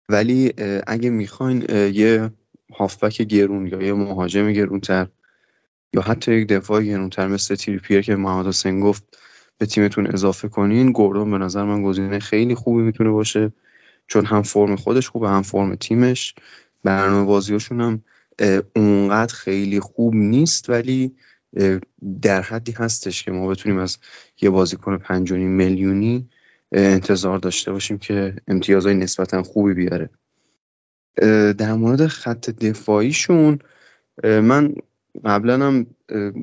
ولی اگه می‌خواین یه هافبک گرون یا یه مهاجم گرونتر یا حتی یک دفاع گرونتر مثل تریپیر که محمد حسین گفت به تیمتون اضافه کنین گوردون به نظر من گزینه خیلی خوبی می‌تونه باشه چون هم فرم خودش خوبه هم فرم تیمش. برنامه بازیاشون هم اونقدر خیلی خوب نیست ولی در حدی هستش که ما بتونیم از یه بازیکن پنج میلیونی انتظار داشته باشیم که امتیازهای نسبتا خوبی بیاره. در مورد خط دفاعیشون من قبلا هم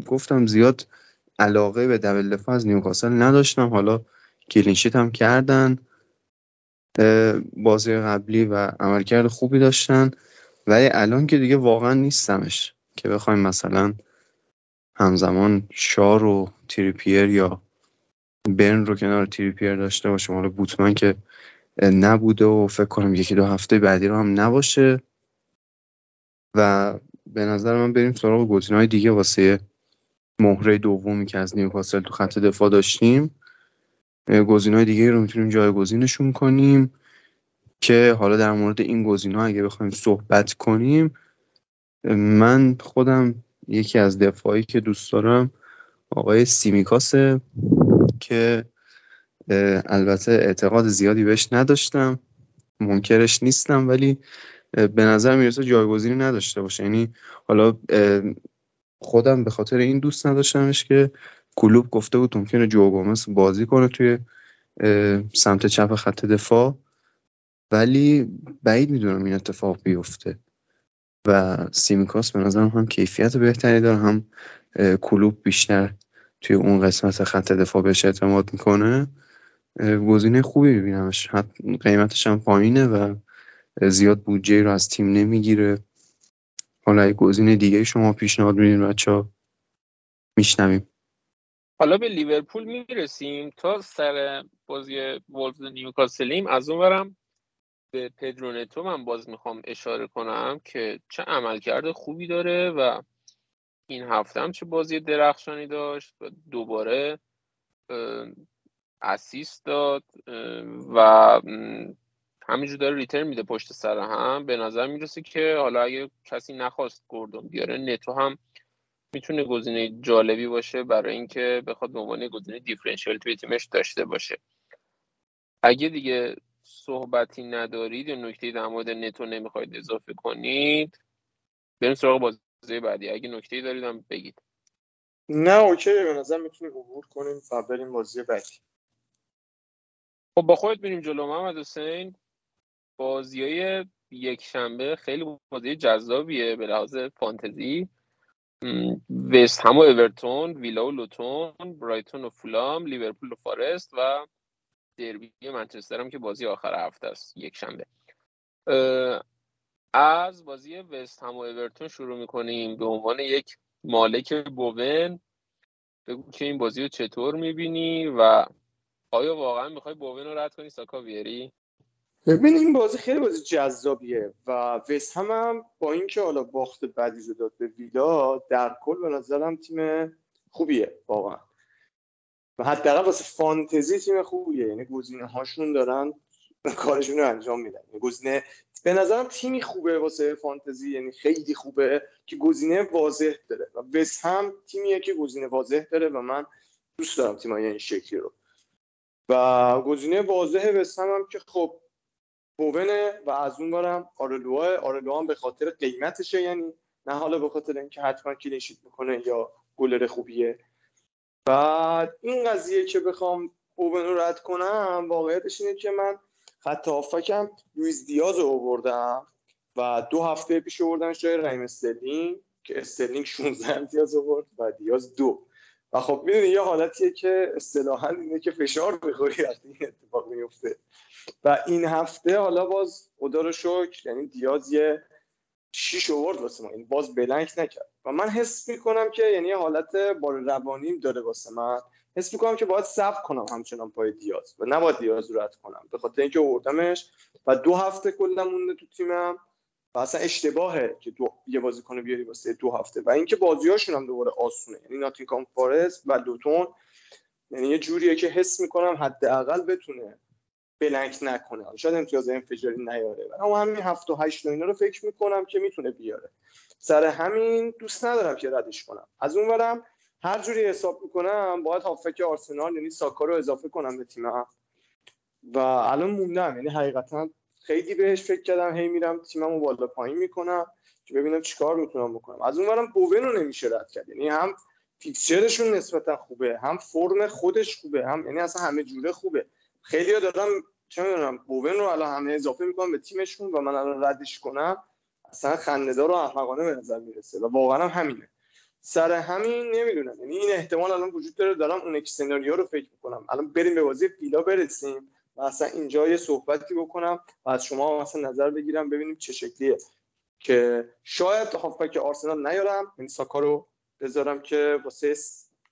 گفتم زیاد علاقه به دبل دفاع از نیوکاسل نداشتم. حالا کلینشیت هم کردن. بازی قبلی و عملکرد خوبی داشتن. ولی الان که دیگه واقعا نیستمش که بخوایم مثلا همزمان شار و تریپیر یا برن رو کنار تریپیر داشته باشیم حالا بوتمن که نبوده و فکر کنم یکی دو هفته بعدی رو هم نباشه. و به نظر من بریم سراغ گزینه‌های دیگه واسه مهره دومی که از نیوکاسل تو خط دفاع داشتیم. های دیگه رو می‌تونیم جایگزینشون کنیم که حالا در مورد این ها اگه بخوایم صحبت کنیم من خودم یکی از دفاعی که دوست دارم آقای سیمیکاسه که البته اعتقاد زیادی بهش نداشتم منکرش نیستم ولی به نظر می‌رسه جایگزینی نداشته باشه. یعنی حالا خودم به خاطر این دوست نداشتمش که کلوب گفته بود ممکنه جو گومز بازی کنه توی سمت چپ خط دفاع. ولی بعید می‌دونم این اتفاق بیفته. و سیمیکاس به نظرم هم کیفیت بهتری داره هم کلوب بیشتر توی اون قسمت خط دفاع بهش اعتماد می‌کنه. گزینه خوبی ببینمش قیمتش هم پایینه و زیاد بودجه رو از تیم نمی‌گیره. حالا گزینه دیگه شما پیشنهاد میدین بچه ها میشنویم. حالا به لیورپول می‌رسیم. تا سر بازی وولفز نیوکاسلیم از اونورم به پدرونتو من باز می‌خوام اشاره کنم که چه عملکرد خوبی داره و این هفته هم چه بازی درخشانی داشت و دوباره اسیست داد و همینجور داره ریترن میده پشت سر هم. به نظر می‌رسه که حالا اگه کسی نخواست گردون بیاره نتو هم می‌تونه گزینه جالبی باشه برای اینکه بخواد به عنوان گزینه دیفرنشیال توی تیمش داشته باشه. اگه دیگه صحبتی ندارید یا نکته در مورد نتو نمی‌خواید اضافه کنید بریم سراغ بازی بعدی. اگه نکته دارید هم بگید. نه اوکی. به نظر می‌تونیم عبور کنیم و بریم بازی بعدی. خب با خودت میریم جلو محمد حسین. بازی های یک شنبه خیلی بازی جذابیه به لحاظ فانتزی. وست هم و اورتون ویلا و لوتون برایتون و فولام لیورپول و فارست و دربی منچستر هم که بازی آخر هفته است یک شنبه. از بازی وست هم و اورتون شروع می‌کنیم. به عنوان یک مالک بوون بگو که این بازی رو چطور می‌بینی و آیا واقعا می‌خوای بوون رو رد کنی ساکا ویری ببین این بازی خیلی بازی جذابیه و وست هم, هم با اینکه حالا باخت بدی داد به ویلا در کل به نظرم تیم خوبیه واقعا. و حداقل واسه فانتزی تیم خوبیه. یعنی گزینه هاشون دارن کارشون رو انجام میدن. یعنی گزینه به نظرم تیمی خوبه واسه فانتزی. یعنی خیلی خوبه که گزینه واضح داره. و وست هم تیمیه که گزینه واضح داره و من دوست دارم تیمای این شکلی رو. و گزینه واضح وست هم, هم که خب بوونه و از اون برم آرلوها هم به خاطر قیمتشه. یعنی نه حالا به خاطر اینکه حتما clean sheet می‌کنه یا گلر خوبیه. بعد این قضیه که بخوام بوون رو رد کنم واقعیتش اینه که من خط هافبکم لویز دیاز رو آوردم و دو هفته پیش آوردمش جای رایم استرلینگ که استرلینگ 16 امتیاز آورد و دیاز دو. و خب می‌دونی یه حالتیه که اصطلاحا اینه که فشار می‌خوری وقتی این اتفاق میفته و این هفته حالا باز خدا رو شکر یعنی دیاز یه شیش اوورد واسه ما. این باز بلنک نکرد. و من حس می‌کنم که یعنی حالت بار روانیم داره واسه من. حس می‌کنم که باید صبر کنم همچنان پای دیاز و نباید دیاز رو رد کنم. به خاطر اینکه آوردمش و دو هفته کلا مونده تو تیمم و اصلا اشتباهه که دو... یه بازیکن بیاری واسه دو هفته. و اینکه بازیاشون هم دوباره آسونه. یعنی ناتینگهام فارست و لوتون یعنی یه جوریه که حس می‌کنم حداقل بتونه بلنک نکنه. شاید امتیاز انفجاری نیاره. اما همین هفت و هشت و اینا رو فکر می‌کنم که می‌تونه بیاره. سر همین دوست ندارم که ردش کنم. از اون برم هر جوری حساب می‌کنم باید هافک آرسنال یعنی ساکا رو اضافه کنم به تیمم و الان موندم. یعنی حقیقتا خیلی بهش فکر کردم. هی میرم تیممو بالا پایین می‌کنم که ببینم چیکار می‌تونم بکنم. از اون برم بوون رو نمیشه رد کرد. یعنی هم فیکسچرشون نسبتا خوبه هم فرم خودش خوبه هم یعنی اصلا همه جوره خوبه. خیلی دارم چه می‌دونم بوون رو الان همه اضافه می‌کنم به تیمشون و من الان ردش کنم اصلا خنده‌دار و احمقانه به نظر می‌رسه و واقعا هم همینه. سر همین نمی‌دونم یعنی این احتمال الان وجود داره دارم اون یک سناریو رو فکر می‌کنم. الان بریم به بازی فیلا برسیم و اصلا اینجا یه صحبتی بکنم و از شما مثلا نظر بگیرم ببینیم چه شکلیه. که شاید هافبک آرسنال نیارم این ساکا رو بذارم که واسه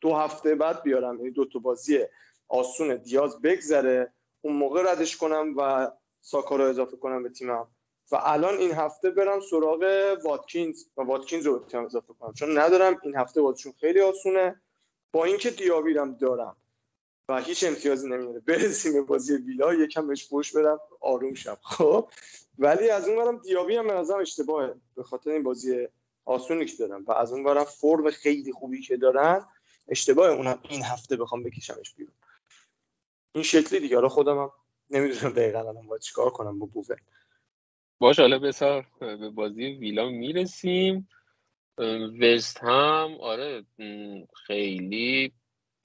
دو هفته بعد بیارم یعنی دو تا بازی آسون دیاز بگذره اون موقع ردش کنم و ساکا رو اضافه کنم به تیمم. و الان این هفته برم سراغ واتکینز و واتکینز رو تیم اضافه کنم. چون ندارم این هفته بازیشون خیلی آسونه. با اینکه دیابیرم دارم و هیچ امتیازی نمیاره. برسیم به بازی ویلا یکم بهش پوش بدم آروم شم. خب ولی از اون برم دیابی هم به اشتباهه. به خاطر این بازی آسونی که دارم. و از اون برم فرم خیلی خوبی که دارن اشتباه اونم این هفته بخوام بکشمش بیرون. این شکلی دیگه. حالا خودم هم نمی‌دونم دقیقا الان باید چیکار کنم با بوون باش حالا بسار به بازی ویلا می‌رسیم. وست هم آره خیلی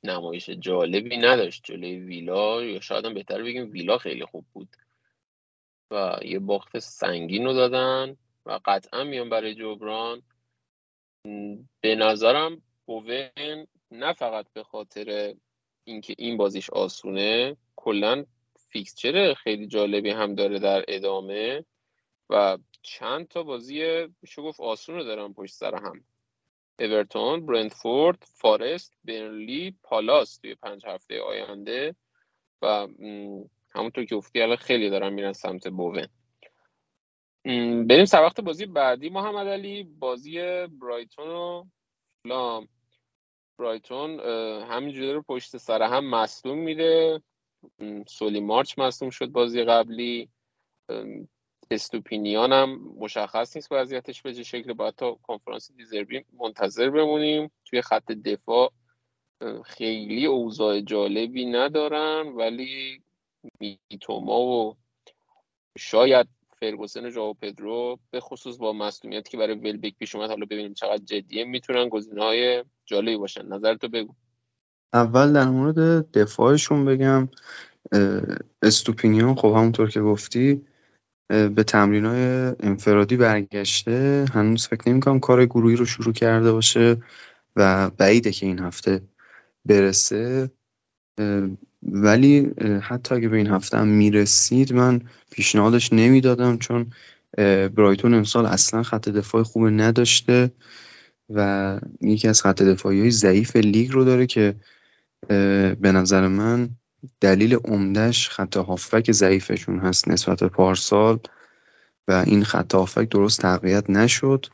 نمایش جالبی نداشت جلوی ویلا. یا شاید هم بهتر بگیم ویلا خیلی خوب بود. و یه باخت سنگین رو دادن و قطعا میان برای جبران. به نظرم بوون نه فقط به خاطر اینکه این بازیش آسونه کلا فیکسچر خیلی جالبی هم داره در ادامه و چند تا بازی میشه گفت آسون رو دارن پشت سر هم. اورتون، برنتفورد، فارست، برنلی، پالاس توی پنج هفته آینده و همونطور که افتی الان خیلی دارن میرن سمت بوون. بریم سر وقت بازی بعدی. محمد علی بازی برایتون و فلام برایتون همینجوری رو پشت سر هم مصدوم میره سولی مارچ مصدوم شد بازی قبلی. استوپینیان هم مشخص نیست وضعیتش به چه شکل باید تا کنفرانس دیزربی منتظر بمونیم. توی خط دفاع خیلی اوضاع جالبی ندارن ولی میتوما و شاید فرگوسن و پدرو به خصوص با مسئولیتی که برای ولبک پیش اومد حالا ببینیم چقدر جدیه. می‌تونن گزینه‌های جالبی باشن. نظر تو بگو. اول در مورد دفاعشون بگم. استوپینیان خب همونطور که گفتی به تمرین های انفرادی برگشته. هنوز فکر نمی کنم کار گروهی رو شروع کرده باشه و بعیده که این هفته برسه. ولی حتی اگه به این هفته هم می‌رسید من پیشنهادش نمی‌دادم چون برایتون امسال اصلا خط دفاع خوب نداشته و یکی از خط دفاعی های ضعیف لیگ رو داره که به نظر من دلیل عمدهش خط هافک ضعیفشون هست نسبت به پارسال و این خط هافک درست تقویت نشد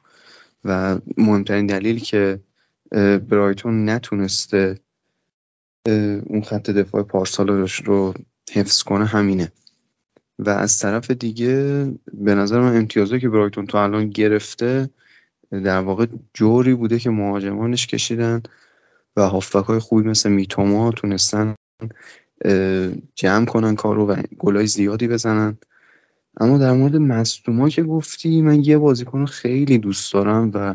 و مهمترین دلیل که برایتون نتونسته اون خط دفاع پارسال رو حفظ کنه همینه. و از طرف دیگه به نظر من امتیازه که برایتون تا الان گرفته در واقع جوری بوده که مهاجمانش کشیدن و هافبک های خوبی مثل میتوما تونستن جمع کنن کارو و گلای زیادی بزنن. اما در مورد مصدوما که گفتی من یه بازیکن خیلی دوست دارم و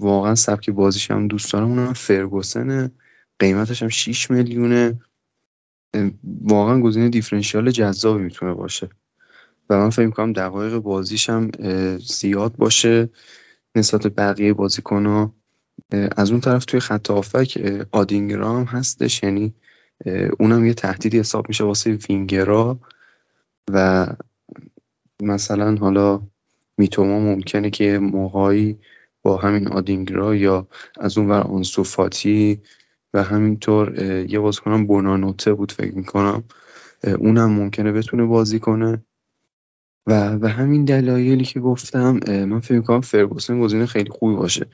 واقعا سبک بازیش هم دوست دارم اونم فرگوسنه. قیمتش هم 6 میلیونه. واقعا گزینه دیفرنشیال جذابی می‌تونه باشه. و من فکر می‌کنم دقایق بازیش هم زیاد باشه نسبت بقیه بازیکن از اون طرف توی خط آفک آدینگرام هستش یعنی اونم یه تهدیدی حساب میشه واسه وینگرا. و مثلا حالا میتوما ممکنه که موقعی با همین آدینگرا یا از اون ور آنسوفاتی و همینطور یه بازیکنم بونانوته بود فکر می‌کنم. اونم ممکنه بتونه بازی کنه. و به همین دلایلی که گفتم من فکر می‌کنم فرگوسن گزینه خیلی خوبی باشه.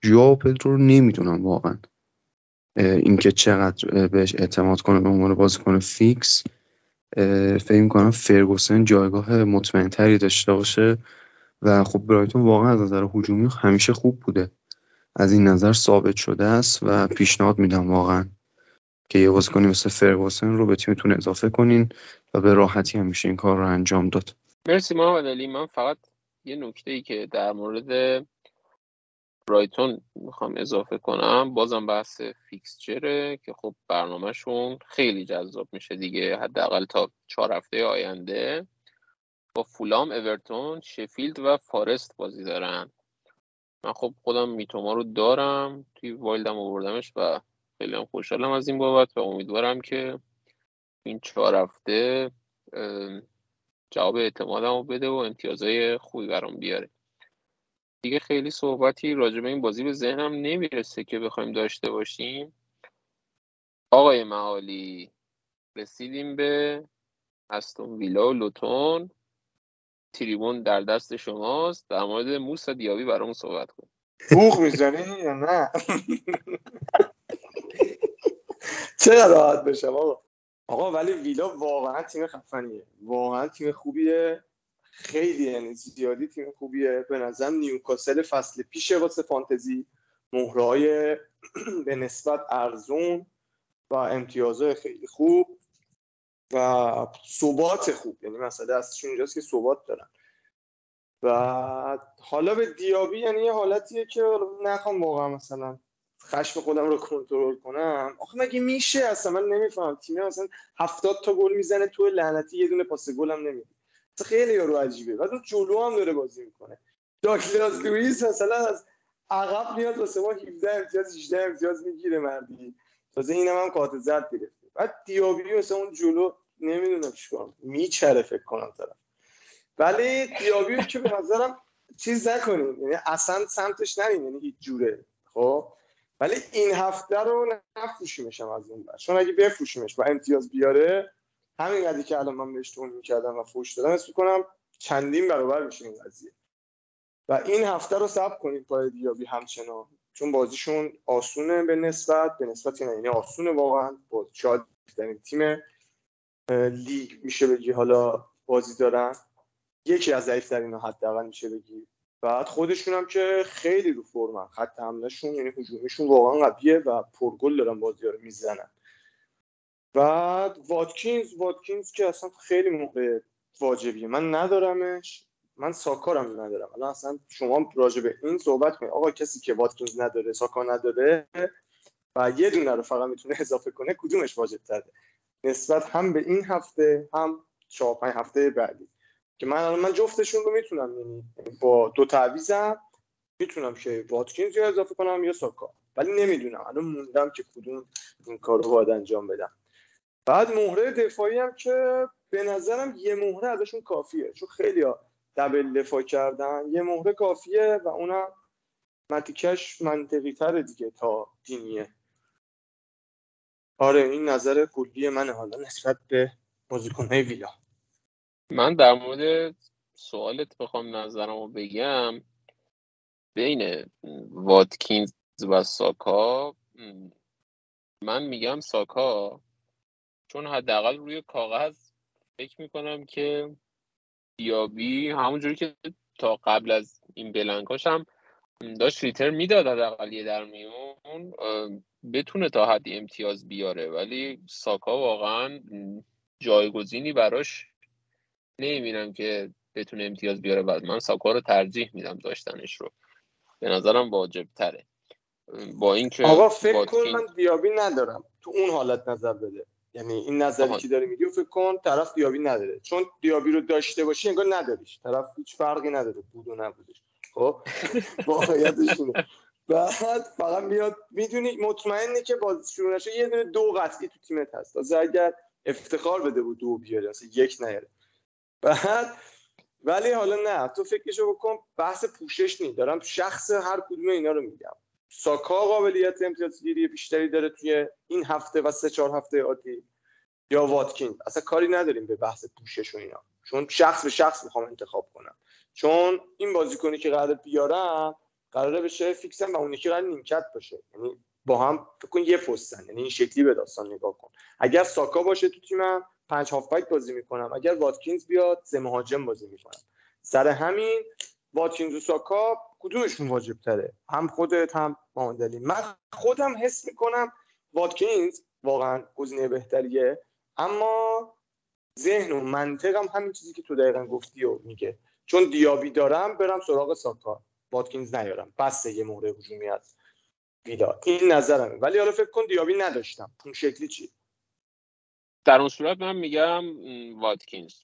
جوا و پدرو رو نمی‌دونم واقعا. اینکه چقدر بهش اعتماد کنه به عنوان بازیکن فیکس. فکر می‌کنم فرگوسن جایگاه مطمئنتری داشته باشه. و خب برایتون واقعا از نظر هجومی همیشه خوب بوده. از این نظر ثابت شده است و پیشنهاد میدم واقعا که یه بازیکنی مثل فرگوسن رو به تیمتون اضافه کنین و به راحتی هم میشه این کار رو انجام داد. مرسی محمد علی. من فقط یه نکته ای که در مورد برایتون می‌خوام اضافه کنم بازم بحث فیکسچره که خب برنامهشون خیلی جذاب میشه دیگه حداقل تا چهار هفته آینده. با فولام اورتون شفیلد و فارست بازی دارن. من خب خودم میتوما رو دارم توی وایلدم آوردمش و خیلی هم خوشحالم از این بابت و امیدوارم که این چهار هفته جواب اعتمادم رو بده و امتیازهای خوبی برام بیاره. دیگه خیلی صحبتی راجع به این بازی به ذهنم نمی‌رسه که بخوایم داشته باشیم. آقای معالی رسیدیم به استون ویلا و لوتون تریبون در دست شماست. در مورد موسا دیابی برامون صحبت کن. بوخ می‌زنی یا نه؟ چرا راحت بشم آقا آقا ولی ویلا واقعا تیم خفنیه. واقعا تیم خوبیه. خیلی یعنی زیادی تیم خوبیه. به نظرم نیوکاسل فصل پیش واسه فانتزی مهرهای به نسبت ارزون و امتیازهای خیلی خوب. و ثبات خوب. یعنی مسئله اصلش اونجاست که ثبات دارن. و حالا به دیابی یعنی یه حالتیه که نخوام واقعا مثلا خشم خودم رو کنترل کنم. آخه مگه میشه اصلا؟ من نمیفهم تیم مثلا هفتاد تا گل می‌زنه تو لعنتی یه دونه پاس گل هم نمیده خیلی یارو عجیبه. بعد جلو هم داره بازی می‌کنه. داکلاس لوئیس مثلا از عقب میاد واسه ما 17 امتیاز 18 امتیاز می‌گیره مردی. تازه اینم هم کارت زرد گرفته. بعد دیابی مثلا اون جلو نمی‌دونم چیکار میچره فکر کنم طرف. ولی دیابی که به نظرم چیز نکنیم. یعنی اصلا سمتش نریم یعنی هیچ جوره. خب؟ ولی این هفته رو نفروشیمش از اون چون اگه بفروشیمش با امتیاز بیاره همین قضیه که الان من بهش تون می‌کردم و فوش دادم اسم کنم چندین برابر میشه این قضیه. و این هفته رو صبر کنید پای دیابی همچنان. چون بازیشون آسونه به نسبت به نسبت یعنی آسونه واقعا. با شاید تیم لیگ میشه بگی حالا بازی دارن. یکی از ضعیف ترین حداقل میشه بگی. بعد خودشون هم که خیلی رو فرمن خط حملهشون یعنی هجومیشون واقعا قویه و پرگل دارن بازی رو می‌زنن. بعد واتکینز واتکینز که اصلا خیلی موقع واجبیه. من ندارمش. من ساکارم ندارم. الان اصلا شما راجع به این صحبت کنید. آقا کسی که واتکینز نداره ساکا نداره و یه دونه رو فقط می‌تونه اضافه کنه کدومش واجب تره نسبت هم به این هفته هم چهار پنج هفته بعدی. که من من جفتشون رو می‌تونم یعنی با دو تعویزم می‌تونم که واتکینز یا اضافه کنم یا ساکا. ولی نمی‌دونم. الان موندم که کدوم این کار رو باید انجام بدم. بعد مهره دفاعی هم که به نظرم یه مهره ازشون کافیه. چون خیلی ها دبل دفاع کردن. یه مهره کافیه و اونم متیکش منطقی تره دیگه تا دینیه آره این نظر کلی منه. حالا نسبت به بازیکنهای ویلا. من در مورد سوالت بخوام نظرم رو بگم. بین واتکینز و ساکا من میگم ساکا چون حداقل روی کاغذ فکر می‌کنم که دیابی همونجوری که تا قبل از این بلنکاش هم داشت ریتر می‌داد حداقل یه در میون بتونه تا حدی امتیاز بیاره ولی ساکا واقعا جایگزینی براش نمی‌بینم که بتونه امتیاز بیاره. بعد من ساکا رو ترجیح میدم داشتنش رو. به نظرم واجب تره با اینکه آقا فکر کن من دیابی ندارم. تو اون حالت نظر بده. یعنی این نظری که داری میگی فکر کن طرف دیابی نداره. چون دیابی رو داشته باشی انگار نداریش. طرف هیچ فرقی نداره بود و نبودش. خب؟ واقعیتش اینه. بعد فقط میاد می‌دونی مطمئنه که باز شروع نشه یه دونه دو قطعی تو تیمت هست. از اگر افتخار بده بود دو بیاره مثلا یک نیاره. بعد ولی حالا نه تو فکرشو بکن بحث پوشش نی دارم شخص هر کدوم اینا رو میگم. ساکا قابلیت امتیازگیری بیشتری داره توی این هفته و سه چهار هفته عادی یا واتکین اصلا کاری نداریم به بحث پوشش و اینا. چون شخص به شخص می‌خوام انتخاب کنم. چون این بازیکنی که قرار بیارم قراره بشه فیکسن و اون یکی قرار نیمکت باشه. یعنی با هم کن یه پستن. یعنی این شکلی به داستان نگاه کن. اگر ساکا باشه تو تیمم پنج هافبک بازی می‌کنم. اگر واتکینز بیاد سه مهاجم بازی می‌کنم. سر همین واتکینز و ساکا کدومشون واجب تره هم خودت هم ماندلی. من خودم حس می‌کنم واتکینز واقعا گزینه بهتریه. اما ذهن و منطقم همین چیزی که تو دقیقا گفتی و میگه. چون دیابی دارم برم سراغ ساکا. واتکینز نیارم. بس یه مهره هجومی از ویلا. این نظرمه. ولی حالا فکر کن دیابی نداشتم. اون شکلی چی؟ در اون صورت من میگم واتکینز.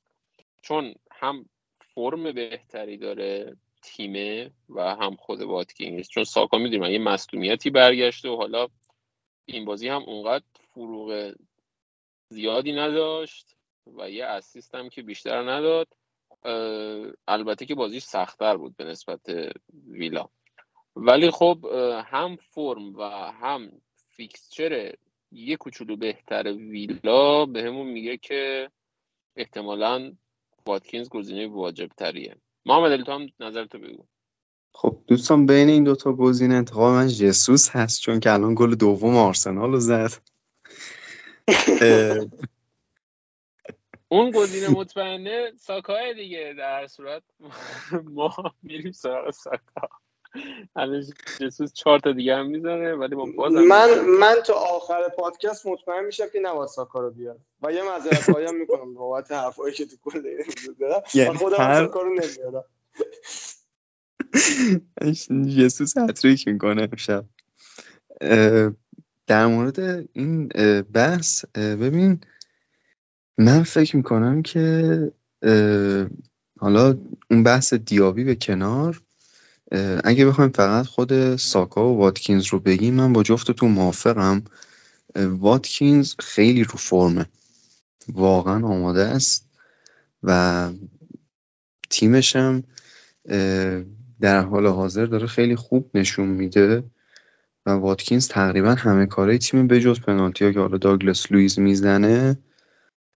چون هم فرم بهتری داره تیمه و هم خود واتکینز. چون ساکا می‌دونیم یه مصدومیتی برگشته و حالا این بازی هم اونقدر فروغ زیادی نداشت و یه اسیست هم که بیشتر نداد. البته که بازیش سختتر بود به نسبت ویلا. ولی خب هم فرم و هم فیکسچر یه کوچولو بهتر ویلا به همون میگه که احتمالا واتکینز گزینه واجب تریه محمد علی تو هم نظرتو بگو. خب دوستان بین این دوتا گزینه انتخاب من جسوس هست چون که الان گل دوم آرسنال رو زد. اون گزینه مطمئنه ساکای دیگه در صورت ما میریم سراغ ساکا. الان جسوس چهار تا دیگه هم می‌زنه ولی با باز من من تا آخر پادکست مطمئن میشم که نباید ساکا رو بیارم. و یه معذرت خواهی می‌کنم بابت حرفایی که تو کل دارم. خودم. ساکا رو نمیارم. جسوس هتریک می‌کنه امشب. در مورد این بحث ببین من فکر می‌کنم که حالا اون بحث دیابی به کنار اگه بخوایم فقط خود ساکا و واتکینز رو بگیم من با جفتتون موافقم. واتکینز خیلی رو فرمه. واقعا آماده است و تیمشم در حال حاضر داره خیلی خوب نشون میده و واتکینز تقریبا همه کارهای تیم به جز پنالتی ها که حالا داگلس لویز می‌زنه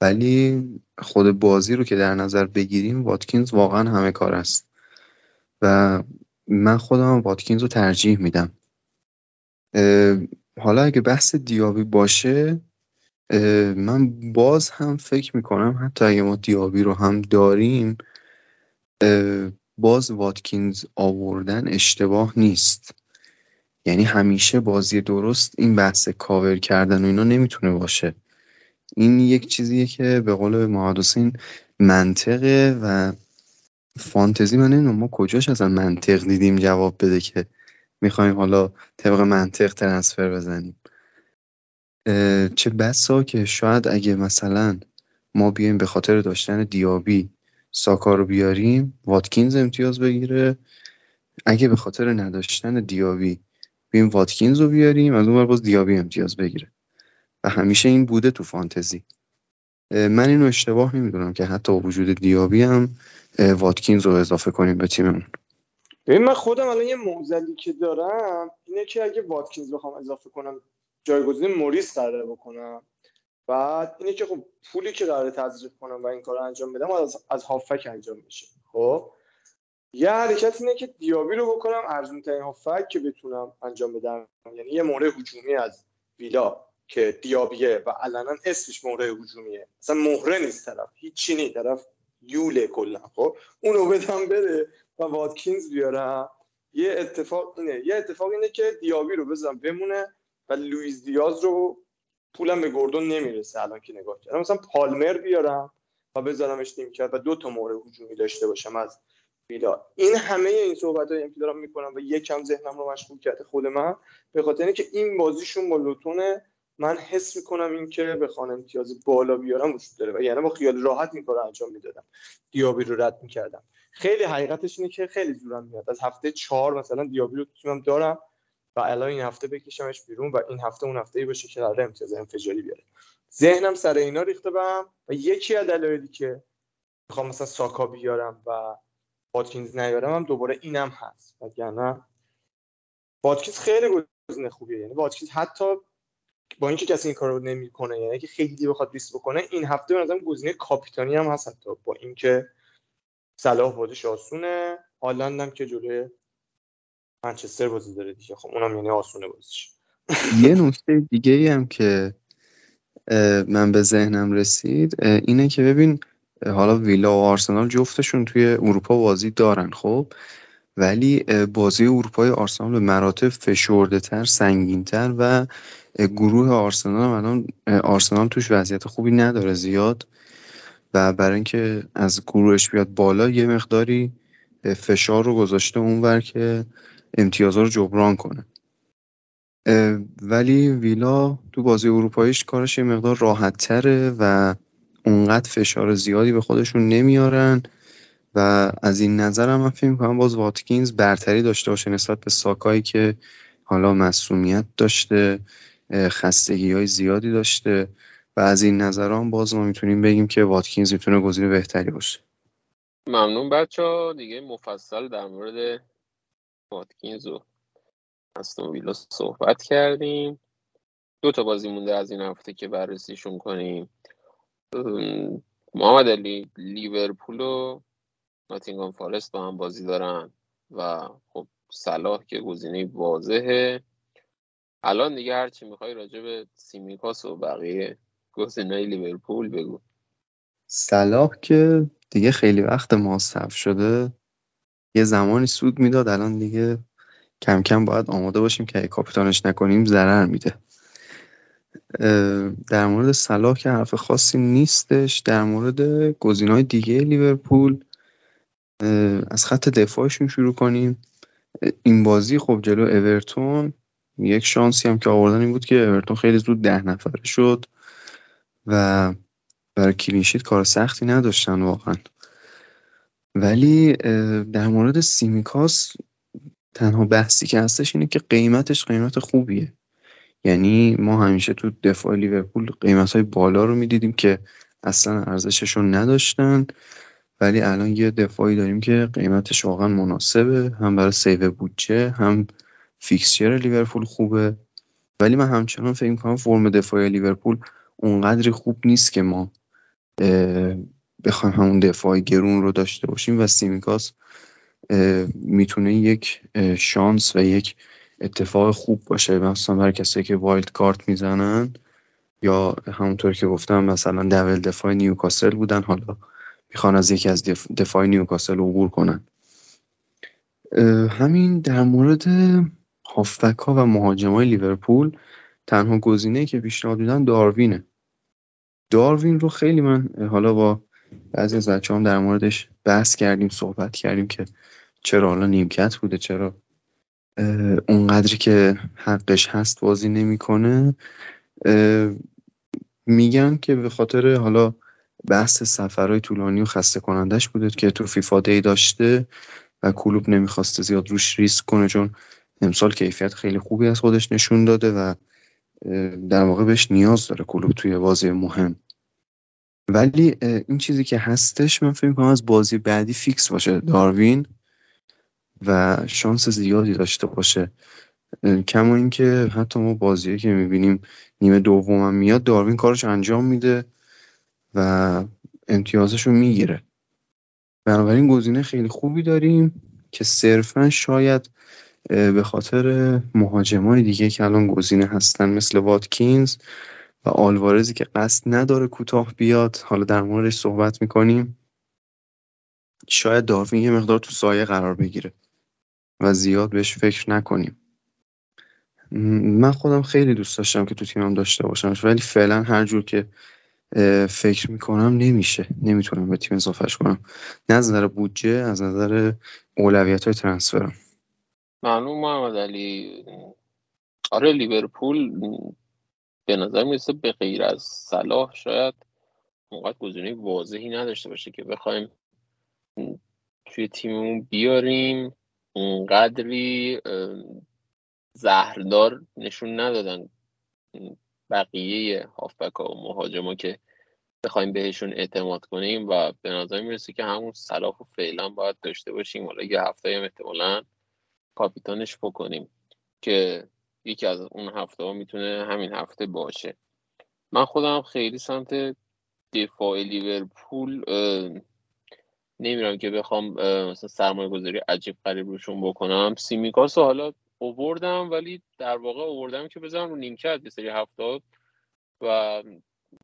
ولی خود بازی رو که در نظر بگیریم واتکینز واقعا همه کار است. و من خودم واتکینز رو ترجیح میدم. حالا اگه بحث دیابی باشه من باز هم فکر می‌کنم حتی اگه ما دیابی رو هم داریم باز واتکینز آوردن اشتباه نیست. یعنی همیشه بازی درست این بحث کاور کردن و اینا نمی‌تونه باشه. این یک چیزیه که به قول محمد منطقه و فانتزی من نمی‌دونم ما کجاش اصلا منطق دیدیم جواب بده که می‌خوایم حالا طبق منطق ترنسفر بزنیم. چه بسا که شاید اگه مثلا ما بیایم به خاطر داشتن دیابی ساکا رو بیاریم واتکینز امتیاز بگیره. اگه به خاطر نداشتن دیابی بیایم واتکینز رو بیاریم از اون باز دیابی امتیاز بگیره. و همیشه این بوده تو فانتزی. من اینو اشتباه نمی‌دونم که حتی وجود دیابی هم واتکینز رو اضافه کنیم به تیممون. ببین من خودم الان یه موزلی که دارم اینه که اگه واتکینز بخوام اضافه کنم جایگزین موریس قراره بکنم. بعد اینه که خب پولی که قراره تزریق کنم و این کار انجام بدم از, از هافک انجام میشه. خب؟ یه حرکت اینه که دیابی رو بکنم ارزون ترین هافک که بتونم انجام بدم. یعنی یه مورد هجومی از ویلا. که دیابیه و علنا اسمش مهره هجومیه. اصلا مهره نیست طرف. هیچی نیست. طرف یوله کلا. خب؟ اونو بدم بده و واتکینز بیارم یه اتفاق اینه. یه اتفاق اینه که دیابی رو بزنم بمونه و لوئیس دیاز رو پولم به گردون نمی‌رسه الان که نگاه کردم. مثلا پالمر بیارم و بذارمش نیم کرد و دو تا مورد هجومی داشته باشم از ویلا این همه این صحبت هایی که دارم می‌کنم و یکم ذهنم رو مشغول کرده خود من. به خاطر اینکه این بازیشون با لوتونه من حس می‌کنم این که بخوان امتیاز بالا بیارم وجود داره و یعنی با خیال راحت این کار انجام می‌دادم. دیابی رو رد می‌کردم. خیلی حقیقتش اینه که خیلی زورم میاد. از هفته چهار مثلا دیابی رو تیمم دارم و الان این هفته بکشمش بیرون و این هفته اون هفته ای باشه که قرار امتیاز انفجاری بیاره. ذهنم سر اینا ریخته بهم و یکی از دلایلی که می‌خوام مثلا ساکا بیارم و واتکینز نیارم هم دوباره اینم هست. وگرنه واتکینز خیلی گزینه خوبیه. یعنی واتکینز حتی با اینکه کسی این کارو نمی‌کنه یعنی که خیلی بخواد ریسک بکنه این هفته به نظرم گزینه کاپیتانی هم هست حتی با اینکه صلاح بازیش آسونه هالند هم که جلوی منچستر بازی داره دیگه. خب اونم یعنی آسونه بازیش یه نکته دیگه ای هم که من به ذهنم رسید اینه که ببین حالا ویلا و آرسنال جفتشون توی اروپا بازی دارن خب؟ ولی بازی اروپای آرسنال به مراتب فشرده تر سنگین تر و گروه آرسنال الان آرسنال توش وضعیت خوبی نداره زیاد و برای اینکه از گروهش بیاد بالا یه مقداری فشار رو گذاشته اونور که امتیازها رو جبران کنه. ولی ویلا تو بازی اروپاییش کارش یه مقدار راحت تره و اونقدر فشار زیادی به خودشون نمیارن و از این نظر هم من فکر می‌کنم باز واتکینز برتری داشته باشه نسبت به ساکایی که حالا مسئولیت داشته. خستگی های زیادی داشته و از این نظران باز ما می‌تونیم بگیم که واتکینز می‌تونه گزینه بهتری باشه. ممنون بچه ها دیگه مفصل در مورد واتکینز و استون ویلا صحبت کردیم. دو تا بازی مونده از این هفته که بررسیشون کنیم. محمد علی لیورپول و ناتینگام فارست با هم بازی دارن و خب صلاح که گزینه واضحه. الان دیگه هرچی می‌خوای راجع به سیمیکاس و بقیه گزینه لیورپول بگو. صلاح که دیگه خیلی وقت ماستف شده. یه زمانی سود می‌داد الان دیگه کم کم باید آماده باشیم که کاپیتانش نکنیم ضرر میده. در مورد صلاح که حرف خاصی نیستش. در مورد های دیگه لیورپول از خط دفاعشون شروع کنیم. این بازی خب جلو اورتون یک شانسی هم که آوردن این بود که اورتون خیلی زود ده نفره شد و برای clean sheet کار سختی نداشتن واقعا. ولی در مورد سیمیکاس تنها بحثی که هستش اینه که قیمتش قیمت خوبیه. یعنی ما همیشه تو دفاع لیورپول قیمت های بالا رو می‌دیدیم که اصلا ارزششون نداشتن ولی الان یه دفاعی داریم که قیمتش واقعا مناسبه هم برای save بودجه هم fixture لیورپول خوبه. ولی من همچنان فکر می‌کنم فرم دفاعی لیورپول اونقدری خوب نیست که ما بخوایم همون دفاع گرون رو داشته باشیم و سیمیکاس می‌تونه یک شانس و یک اتفاق خوب باشه. مثلا برای کسایی که wild card می‌زنن یا همونطور که گفتم مثلا دبل دفاع نیوکاسل بودن حالا می‌خوان از یکی از دفاع نیوکاسل عبور کنن. همین در مورد هافبک ها و مهاجم های لیورپول تنها گزینه که پیشنهاد دیدن داروینه. داروین رو خیلی من حالا با بعضی از بچه هم در موردش بحث کردیم صحبت کردیم که چرا حالا نیمکت بوده چرا اونقدری که حقش هست بازی نمی‌کنه. میگن که به خاطر حالا بحث سفرهای طولانی و خسته کنندش بوده که تو فیفا دی داشته و کلوب نمی‌خواسته زیاد روش ریسک کنه چون امسال کیفیت خیلی خوبی از خودش نشون داده و در واقع بهش نیاز داره کلوب توی بازی مهم. ولی این چیزی که هستش من فکر کنم از بازی بعدی فیکس باشه داروین و شانس زیادی داشته باشه. کما اینکه حتی ما بازی که می‌بینیم نیمه دوم میاد داروین کارش انجام میده و امتیازش رو می‌گیره. بنابراین گزینه خیلی خوبی داریم که صرفا شاید به خاطر مهاجمای دیگه که الان گزینه هستن مثل واتکینز و آلوارزی که قصد نداره کوتاه بیاد. حالا در موردش صحبت می‌کنیم. شاید داروین یه مقدار تو سایه قرار بگیره و زیاد بهش فکر نکنیم. من خودم خیلی دوست داشتم که تو تیمم داشته باشم ولی فعلا هر جور که فکر می‌کنم نمیشه. نمی‌تونم به تیم اضافهش کنم. نه از نظر بودجه از نظر اولویت های ترنسفرم معلوم محمد علی آره لیورپول به نظر می‌رسه به غیر از صلاح شاید اونقدر گزینه واضحی نداشته باشه که بخوایم توی تیممون بیاریم. اونقدری زهردار نشون ندادن بقیه هافبک ها و مهاجما که بخوایم بهشون اعتماد کنیم و به نظر می‌رسه که همون صلاح و فعلا باید داشته باشیم. حالا یه هفته هم احتمالا کاپیتانش بکنیم که یکی از اون هفته ها می‌تونه همین هفته باشه. من خودم خیلی سمت دفاع لیورپول نمیرم که بخوام مثلا سرمایه گذاری عجیب غریب روشون بکنم. سیمیکاس حالا اووردم ولی در واقع اووردم که بزنم رو نیمکت یه سری هفته و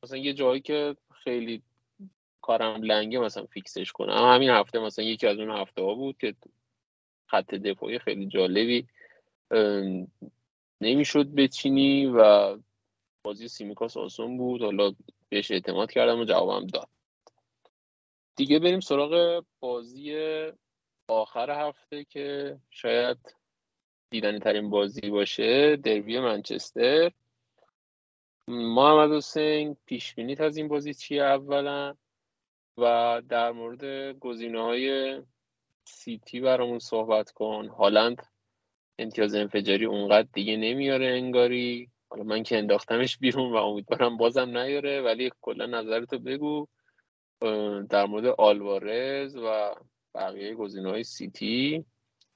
مثلا یه جایی که خیلی کارم لنگه مثلا فیکسش کنم. همین هفته مثلا یکی از اون هفته ها بود که خط دفاعی خیلی جالبی نمی‌شد بچینی و بازی سیمیکاس آسون بود. حالا بهش اعتماد کردم و جوابم داد. دیگه بریم سراغ بازی آخر هفته که شاید دیدنی ترین بازی باشه دربی منچستر. محمد حسین پیش بینیت از این بازی چیه اولا؟ و در مورد گزینه های سیتی برامون صحبت کن. هالند امتیاز انفجاری اونقدر دیگه نمیاره انگاری. حالا من که انداختمش بیرون و امیدوارم بازم نیاره ولی کلا نظرتو بگو. در مورد آلوارز و بقیه گزینه های سیتی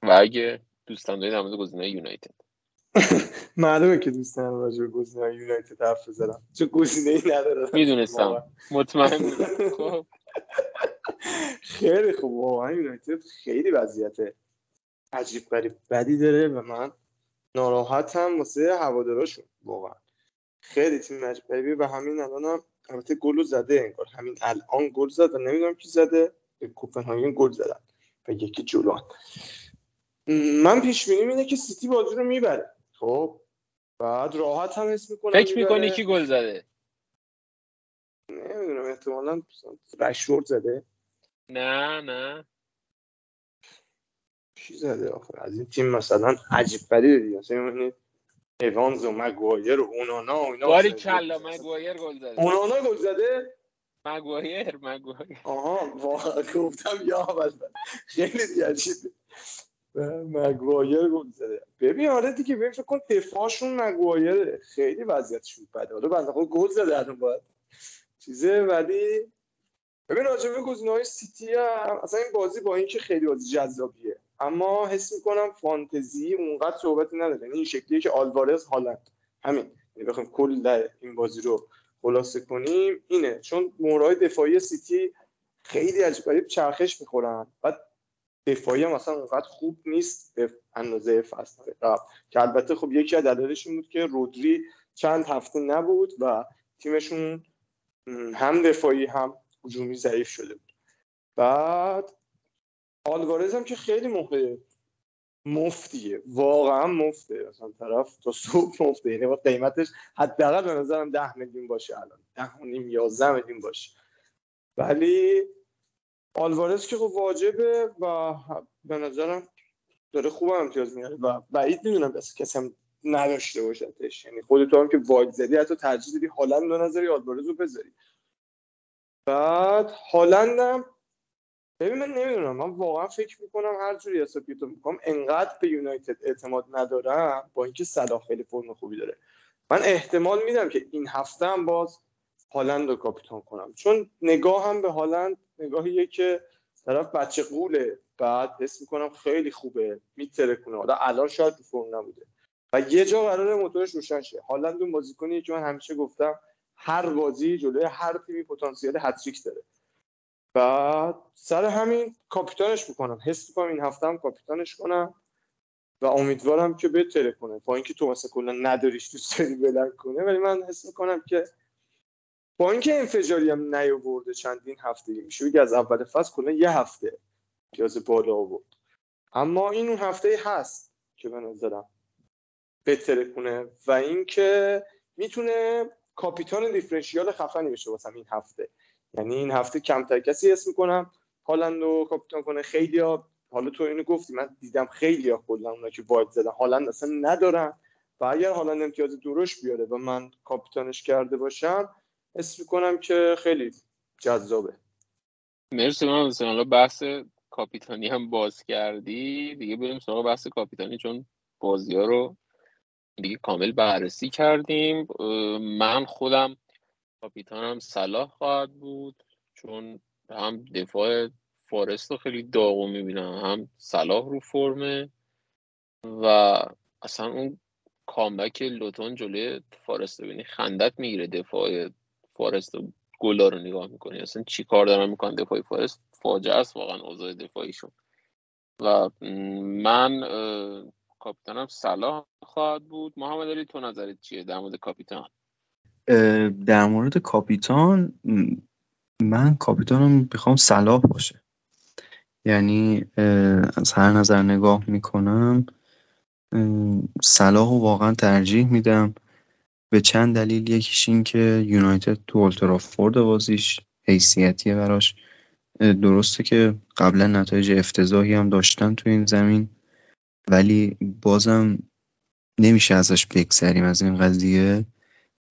و اگه دوستان دارید در مورد گزینه یونایتد. معلومه که دوستان راجع به گزینه یونایتد حرف بزنم چون گزینه ای نداره می‌دونستم مطمئن خب. خیلی خوب. واقعا یونایتد خیلی وضعیت عجیب غریب. بدی داره و من ناراحتم واسه هواداراشون. واقعا. خیلی تیم عجیب غریبی و همین الان هم البته گل زده انگار. همین الان گل زد و نمی‌دونم کی زده. به کوپنهاگن گل زدن. و یکی جلوان من پیش بینی اینه که سیتی بازی رو می‌بره. خب؟ بعد راحت هم حس می‌کنم فکر می‌کنی کی گل زده؟ احتمالا رشورد زده؟ نه نه. کی زده آخر از این تیم مثلا عجیب بدی دیگه. مثلا ایوانز و مگوایر و اونانا و اینا باری کلا مگوایر گل زده. اونانا گل زده؟ مگوایر مگوایر آها واقعا گفتم یا خیلی عجیبه مگوایر گل زده. ببین آره دیگه ببین فکر کن دفاعشون مگوایر خیلی وضعیتشون بده. حالا بنده خود گل زده الان باید. چیزه ولی ببین راجبه گزینه‌های سیتی هم اصلا این بازی با اینکه خیلی بازی جذابیه اما حس می‌کنم فانتزی اونقدر صحبتی نداره. یعنی این شکلیه که آلوارز هالند. همین. یعنی بخوایم کل این بازی رو خلاصه کنیم. اینه. چون مورای دفاعی سیتی خیلی عجیب چرخش می‌خورن. بعد دفاعی هم اصلا اونقدر خوب نیست به اندازه فصل قبل. که البته خب یکی از دلایلش این بود که رودری چند هفته نبود و تیمشون هم دفاعی هم هجومی ضعیف شده بود. بعد آلوارز هم که خیلی موقع مفتیه واقعا مفته. اصلا طرف تا صبح مفته. یعنی قیمتش حداقل به نظرم ده میلیون باشه الان. ده و نیم یازده میلیون باشه. ولی آلوارز که خب واجبه و به نظرم داره خوب امتیاز میاره و بعید می‌دونم بس کسی هم نداشته باشدش یعنی خودت هم که واید زدی حتی ترجیح دادی هالند رو نظری آلوارز رو بذاری. بعد هالندم ببین من نمی‌دونم من واقعا فکر می‌کنم هر جوری حساب می‌کنم انقدر به یونایتد اعتماد ندارم با اینکه صلاح خیلی فرم خوبی داره. من احتمال میدم که این هفته هم باز هالند رو کاپیتان کنم. چون نگاه هم به هالند نگاهیه که طرف بچه قوله. بعد حس می‌کنم خیلی خوبه میتره کنه حالا الان شاید فرم نبوده. و یه جا قرار موتورش روشن شه. هالند اون بازیکنیه که من همیشه گفتم هر بازی جلوی هر تیمی پتانسیل هتریک داره. بعد سر همین کاپیتانش می‌کنم. حس می‌کنم این هفته هم کاپیتانش کنم و امیدوارم که بهتره کنه. با اینکه تو مثلا کلا نداریش دوست داری بلند کنه ولی من حس می‌کنم که با اینکه انفجاری هم نیاورده چندین هفته میشه بگه از اول فصل کلا یه هفته پیاز بالا آورد. اما این اون هفته هست که به نظرم بهتره کنه و اینکه می‌تونه کاپیتان دیفرنشیال خفنی بشه واسه این هفته. یعنی این هفته کمتر کسی اسم می‌کنم هالند رو کاپیتان کنه. خیلی ها حالا تو اینو گفتی من دیدم خیلی ها کلا اونا که واید زدن. هالند اصلا ندارن. و اگر هالند امتیاز درش بیاره و من کاپیتانش کرده باشم اسم می‌کنم که خیلی جذابه. مرسی من حالا بحث کاپیتانی هم باز کردی. دیگه بریم سراغ بحث کاپیتانی چون بازی ها رو دیگه کامل بررسی کردیم. من خودم کاپیتانم صلاح خواهد بود چون هم دفاع فارست رو خیلی داغو می‌بینم هم صلاح رو فرمه و اصلا اون کامبک لوتون جلوی فارست ببینی خندت می‌گیره دفاع فارست گلا رو نگاه می‌کنی. اصلا چی کار دارن می‌کنن دفاع فارست؟ فاجعه است واقعا اوضاع دفاعیشون. و من کاپیتانم صلاح خواهد بود. محمد علی تو نظرت چیه در مورد کاپیتان؟ در مورد کاپیتان من کاپیتانم می‌خوام صلاح باشه. یعنی از هر نظر نگاه می‌کنم صلاح واقعا ترجیح میدم. به چند دلیل یکیش این که یونایتد تو اولترافورد بازیش حیثیتیه براش. درسته که قبلا نتایج افتضاحی هم داشتن تو این زمین. ولی بازم نمیشه ازش بگذریم از این قضیه.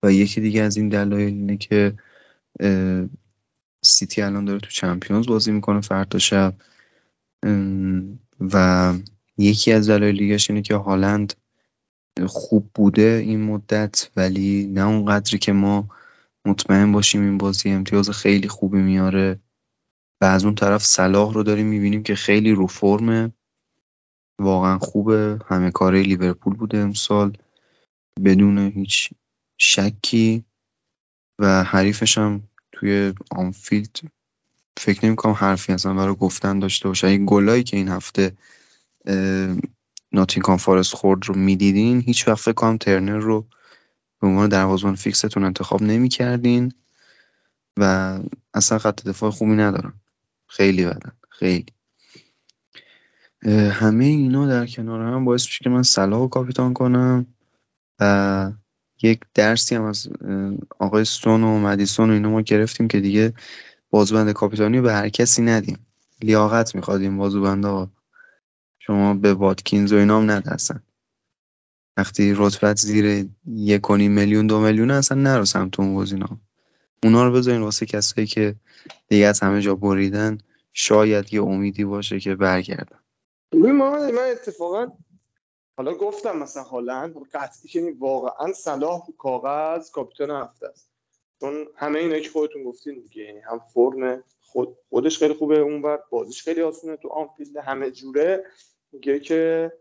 و یکی دیگه از این دلایل اینه که سیتی الان داره تو چمپیونز بازی می‌کنه فردا شب. و یکی از دلایل دیگهش اینه که هالند خوب بوده این مدت ولی نه اون قدری که ما مطمئن باشیم این بازی امتیاز خیلی خوبی میاره. و از اون طرف صلاح رو داریم می‌بینیم که خیلی رو فرمه. واقعا خوبه. همه کاره لیورپول بوده امسال. بدون هیچ شکی. و حریفش هم توی آنفیلد فکر نمی کنم حرفی اصلا برای گفتن داشته باشه. این گلایی که این هفته ناتینگهام فارست خورد رو می‌دیدین هیچ وقت فکر کنم ترنر رو به عنوان دروازه‌بان فیکستون انتخاب نمی‌کردین و اصلا خط دفاع خوبی ندارن. خیلی بدن. خیلی. همه اینا در کنار هم باعث میشه که من صلاح رو کاپیتان کنم و یک درسی هم از آقای سون و مدیسون و اینا ما گرفتیم که دیگه بازوبند کاپیتانی به هر کسی ندیم. لیاقت می‌خواد این بازوبند ها. شما به واتکینز و اینا هم ندستن وقتی رتبت زیر یک میلیون دو میلیون اصلا نرو سمت اون گزینا اونا رو بذارین واسه کسایی که دیگه از همه جا بریدن شاید یه امیدی باشه که برگردن. ببین محمد من اتفاقا حالا گفتم مثلا هالند قطعی که واقعا صلاح کاغذ کاپیتان هفته است. چون همه اینا که خودتون گفتین دیگه یعنی هم فرم خود خودش خیلی خوبه اونور بازیش خیلی آسونه تو آنفیلد همه جوره. میگه که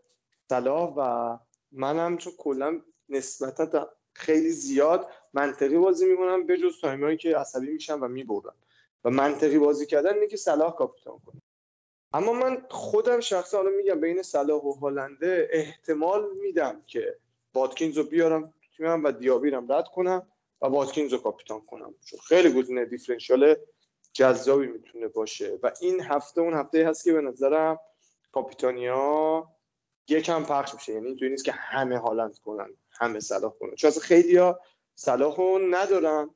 صلاح و منم چون کلا نسبتا خیلی زیاد منطقی بازی می‌کنم به جز تایمایی که عصبی میشم و می‌برم و منطقی بازی کردن اینه که صلاح کاپیتان کنه. اما من خودم شخصا حالا میگم بین صلاح و هالنده احتمال میدم که واتکینز رو بیارم تیمم و دیابیرم رد کنم و واتکینز رو کاپیتان کنم. چون خیلی گزینه دیفرنشیال جذابی می‌تونه باشه. و این هفته اون هفته هست که به نظرم کاپیتانیا یکم پخش میشه. یعنی اینطوری نیست که همه هالند کنن همه صلاح کنن. چون خیلی ها صلاح ندارن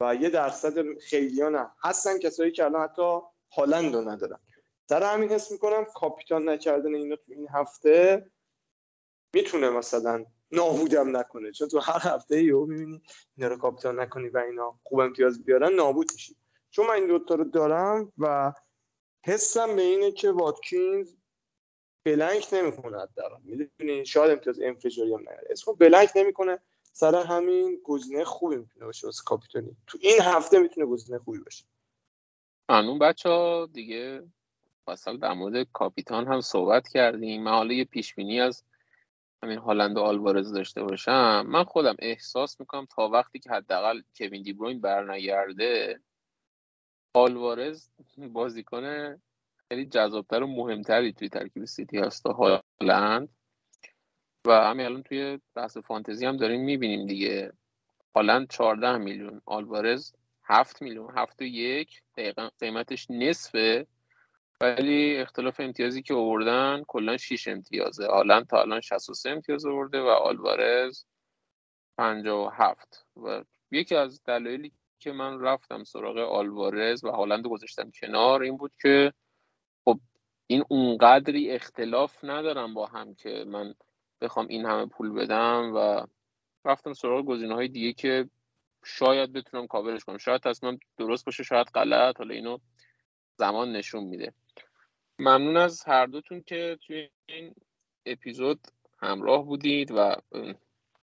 و یه درصد خیلی نه. هستن کسایی که الان حتی هالند رو ندارن. سر همین حس می‌کنم کاپیتان نکردن اینا تو این هفته می‌تونه مثلا نابودم نکنه. چون تو هر هفته یهو می‌بینی اینا رو کاپیتان نکنی و اینا خوب امتیاز بیارن نابود میشی. چون من این دوتا رو دارم و حسم به اینه که واتکینز بلنک نمی‌کنه حداقل. می‌دونی؟ شاید امتیاز انفجاری هم نیاره. اسمو بلنک نمی‌کنه. سر همین گزینه خوبی می‌تونه باشه واسه کاپیتانی. تو این هفته می‌تونه گزینه خوبی باشه. قانون بچه ها دیگه مثلا در مورد کاپیتان هم صحبت کردیم. من حالا یه پیش بینی از همین هالند و آلوارز داشته باشم. من خودم احساس می‌کنم تا وقتی که حداقل کوین دیبروین برنگرده آلوارز بازیکن خیلی جذابتر و مهمتری توی ترکیب سیتی هست تا هالند. و همین الان توی بحث فانتزی هم داریم می‌بینیم دیگه. هالند 14 میلیون آلوارز 7 میلیون 7 و یک قیمتش نصفه. ولی اختلاف امتیازی که آوردن کلا 6 امتیازه. هالند تا الان 63 امتیاز آورده و آلوارز 57 و یکی از دلایلی که من رفتم سراغ آلوارز و هالند گذاشتم کنار این بود که خب این اونقدری اختلاف ندارم با هم که من بخوام این همه پول بدم و رفتم سراغ گزینه های دیگه که شاید بتونم کاورش کنم. شاید تصمیم درست باشه شاید غلط. حالا اینو زمان نشون میده. ممنون از هر دوتون که توی این اپیزود همراه بودید و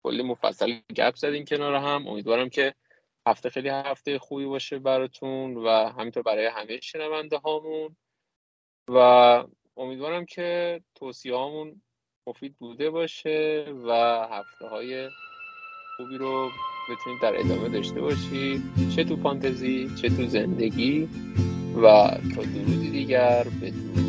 کلی مفصل گپ زدین کنار هم. امیدوارم که هفته خیلی هفته خوبی باشه براتون و همینطور برای همه شنونده هامون. و امیدوارم که توصیه هامون مفید بوده باشه و هفته های خوبی رو بتونید در ادامه داشته باشید. چه تو فانتزی چه تو زندگی. و تا درودی دیگر بدرود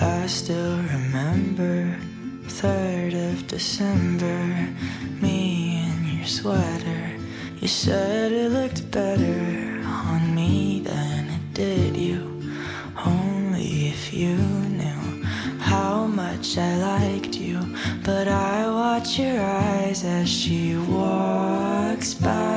I still remember 3rd of December, me in your sweater. You said it looked better But I watch your eyes as she walks by.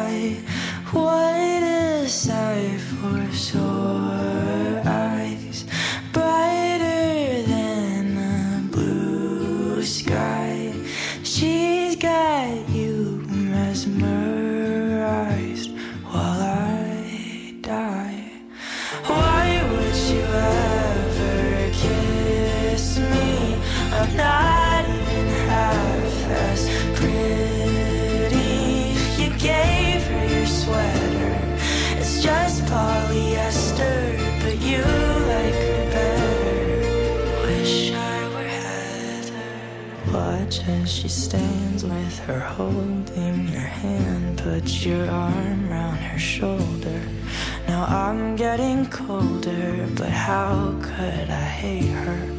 As she stands with her holding your hand. Put your arm round her shoulder. Now I'm getting colder, but how could I hate her?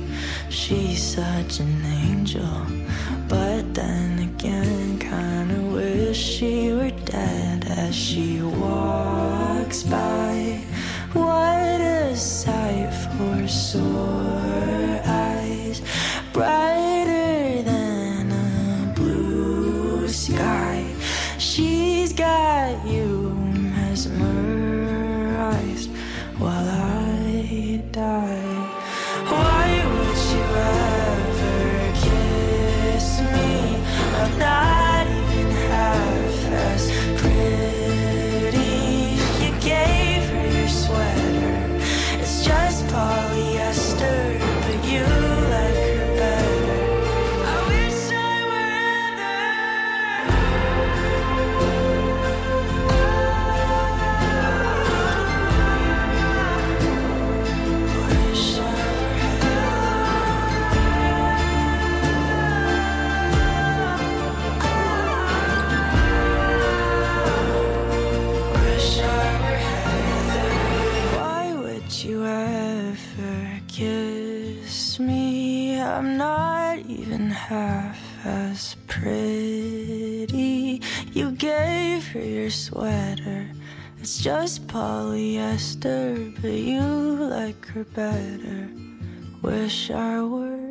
She's such an angel, but then again, kinda wish she were dead as she walks by. What a sight for sore your sweater. It's just polyester, but you like her better. Wish I were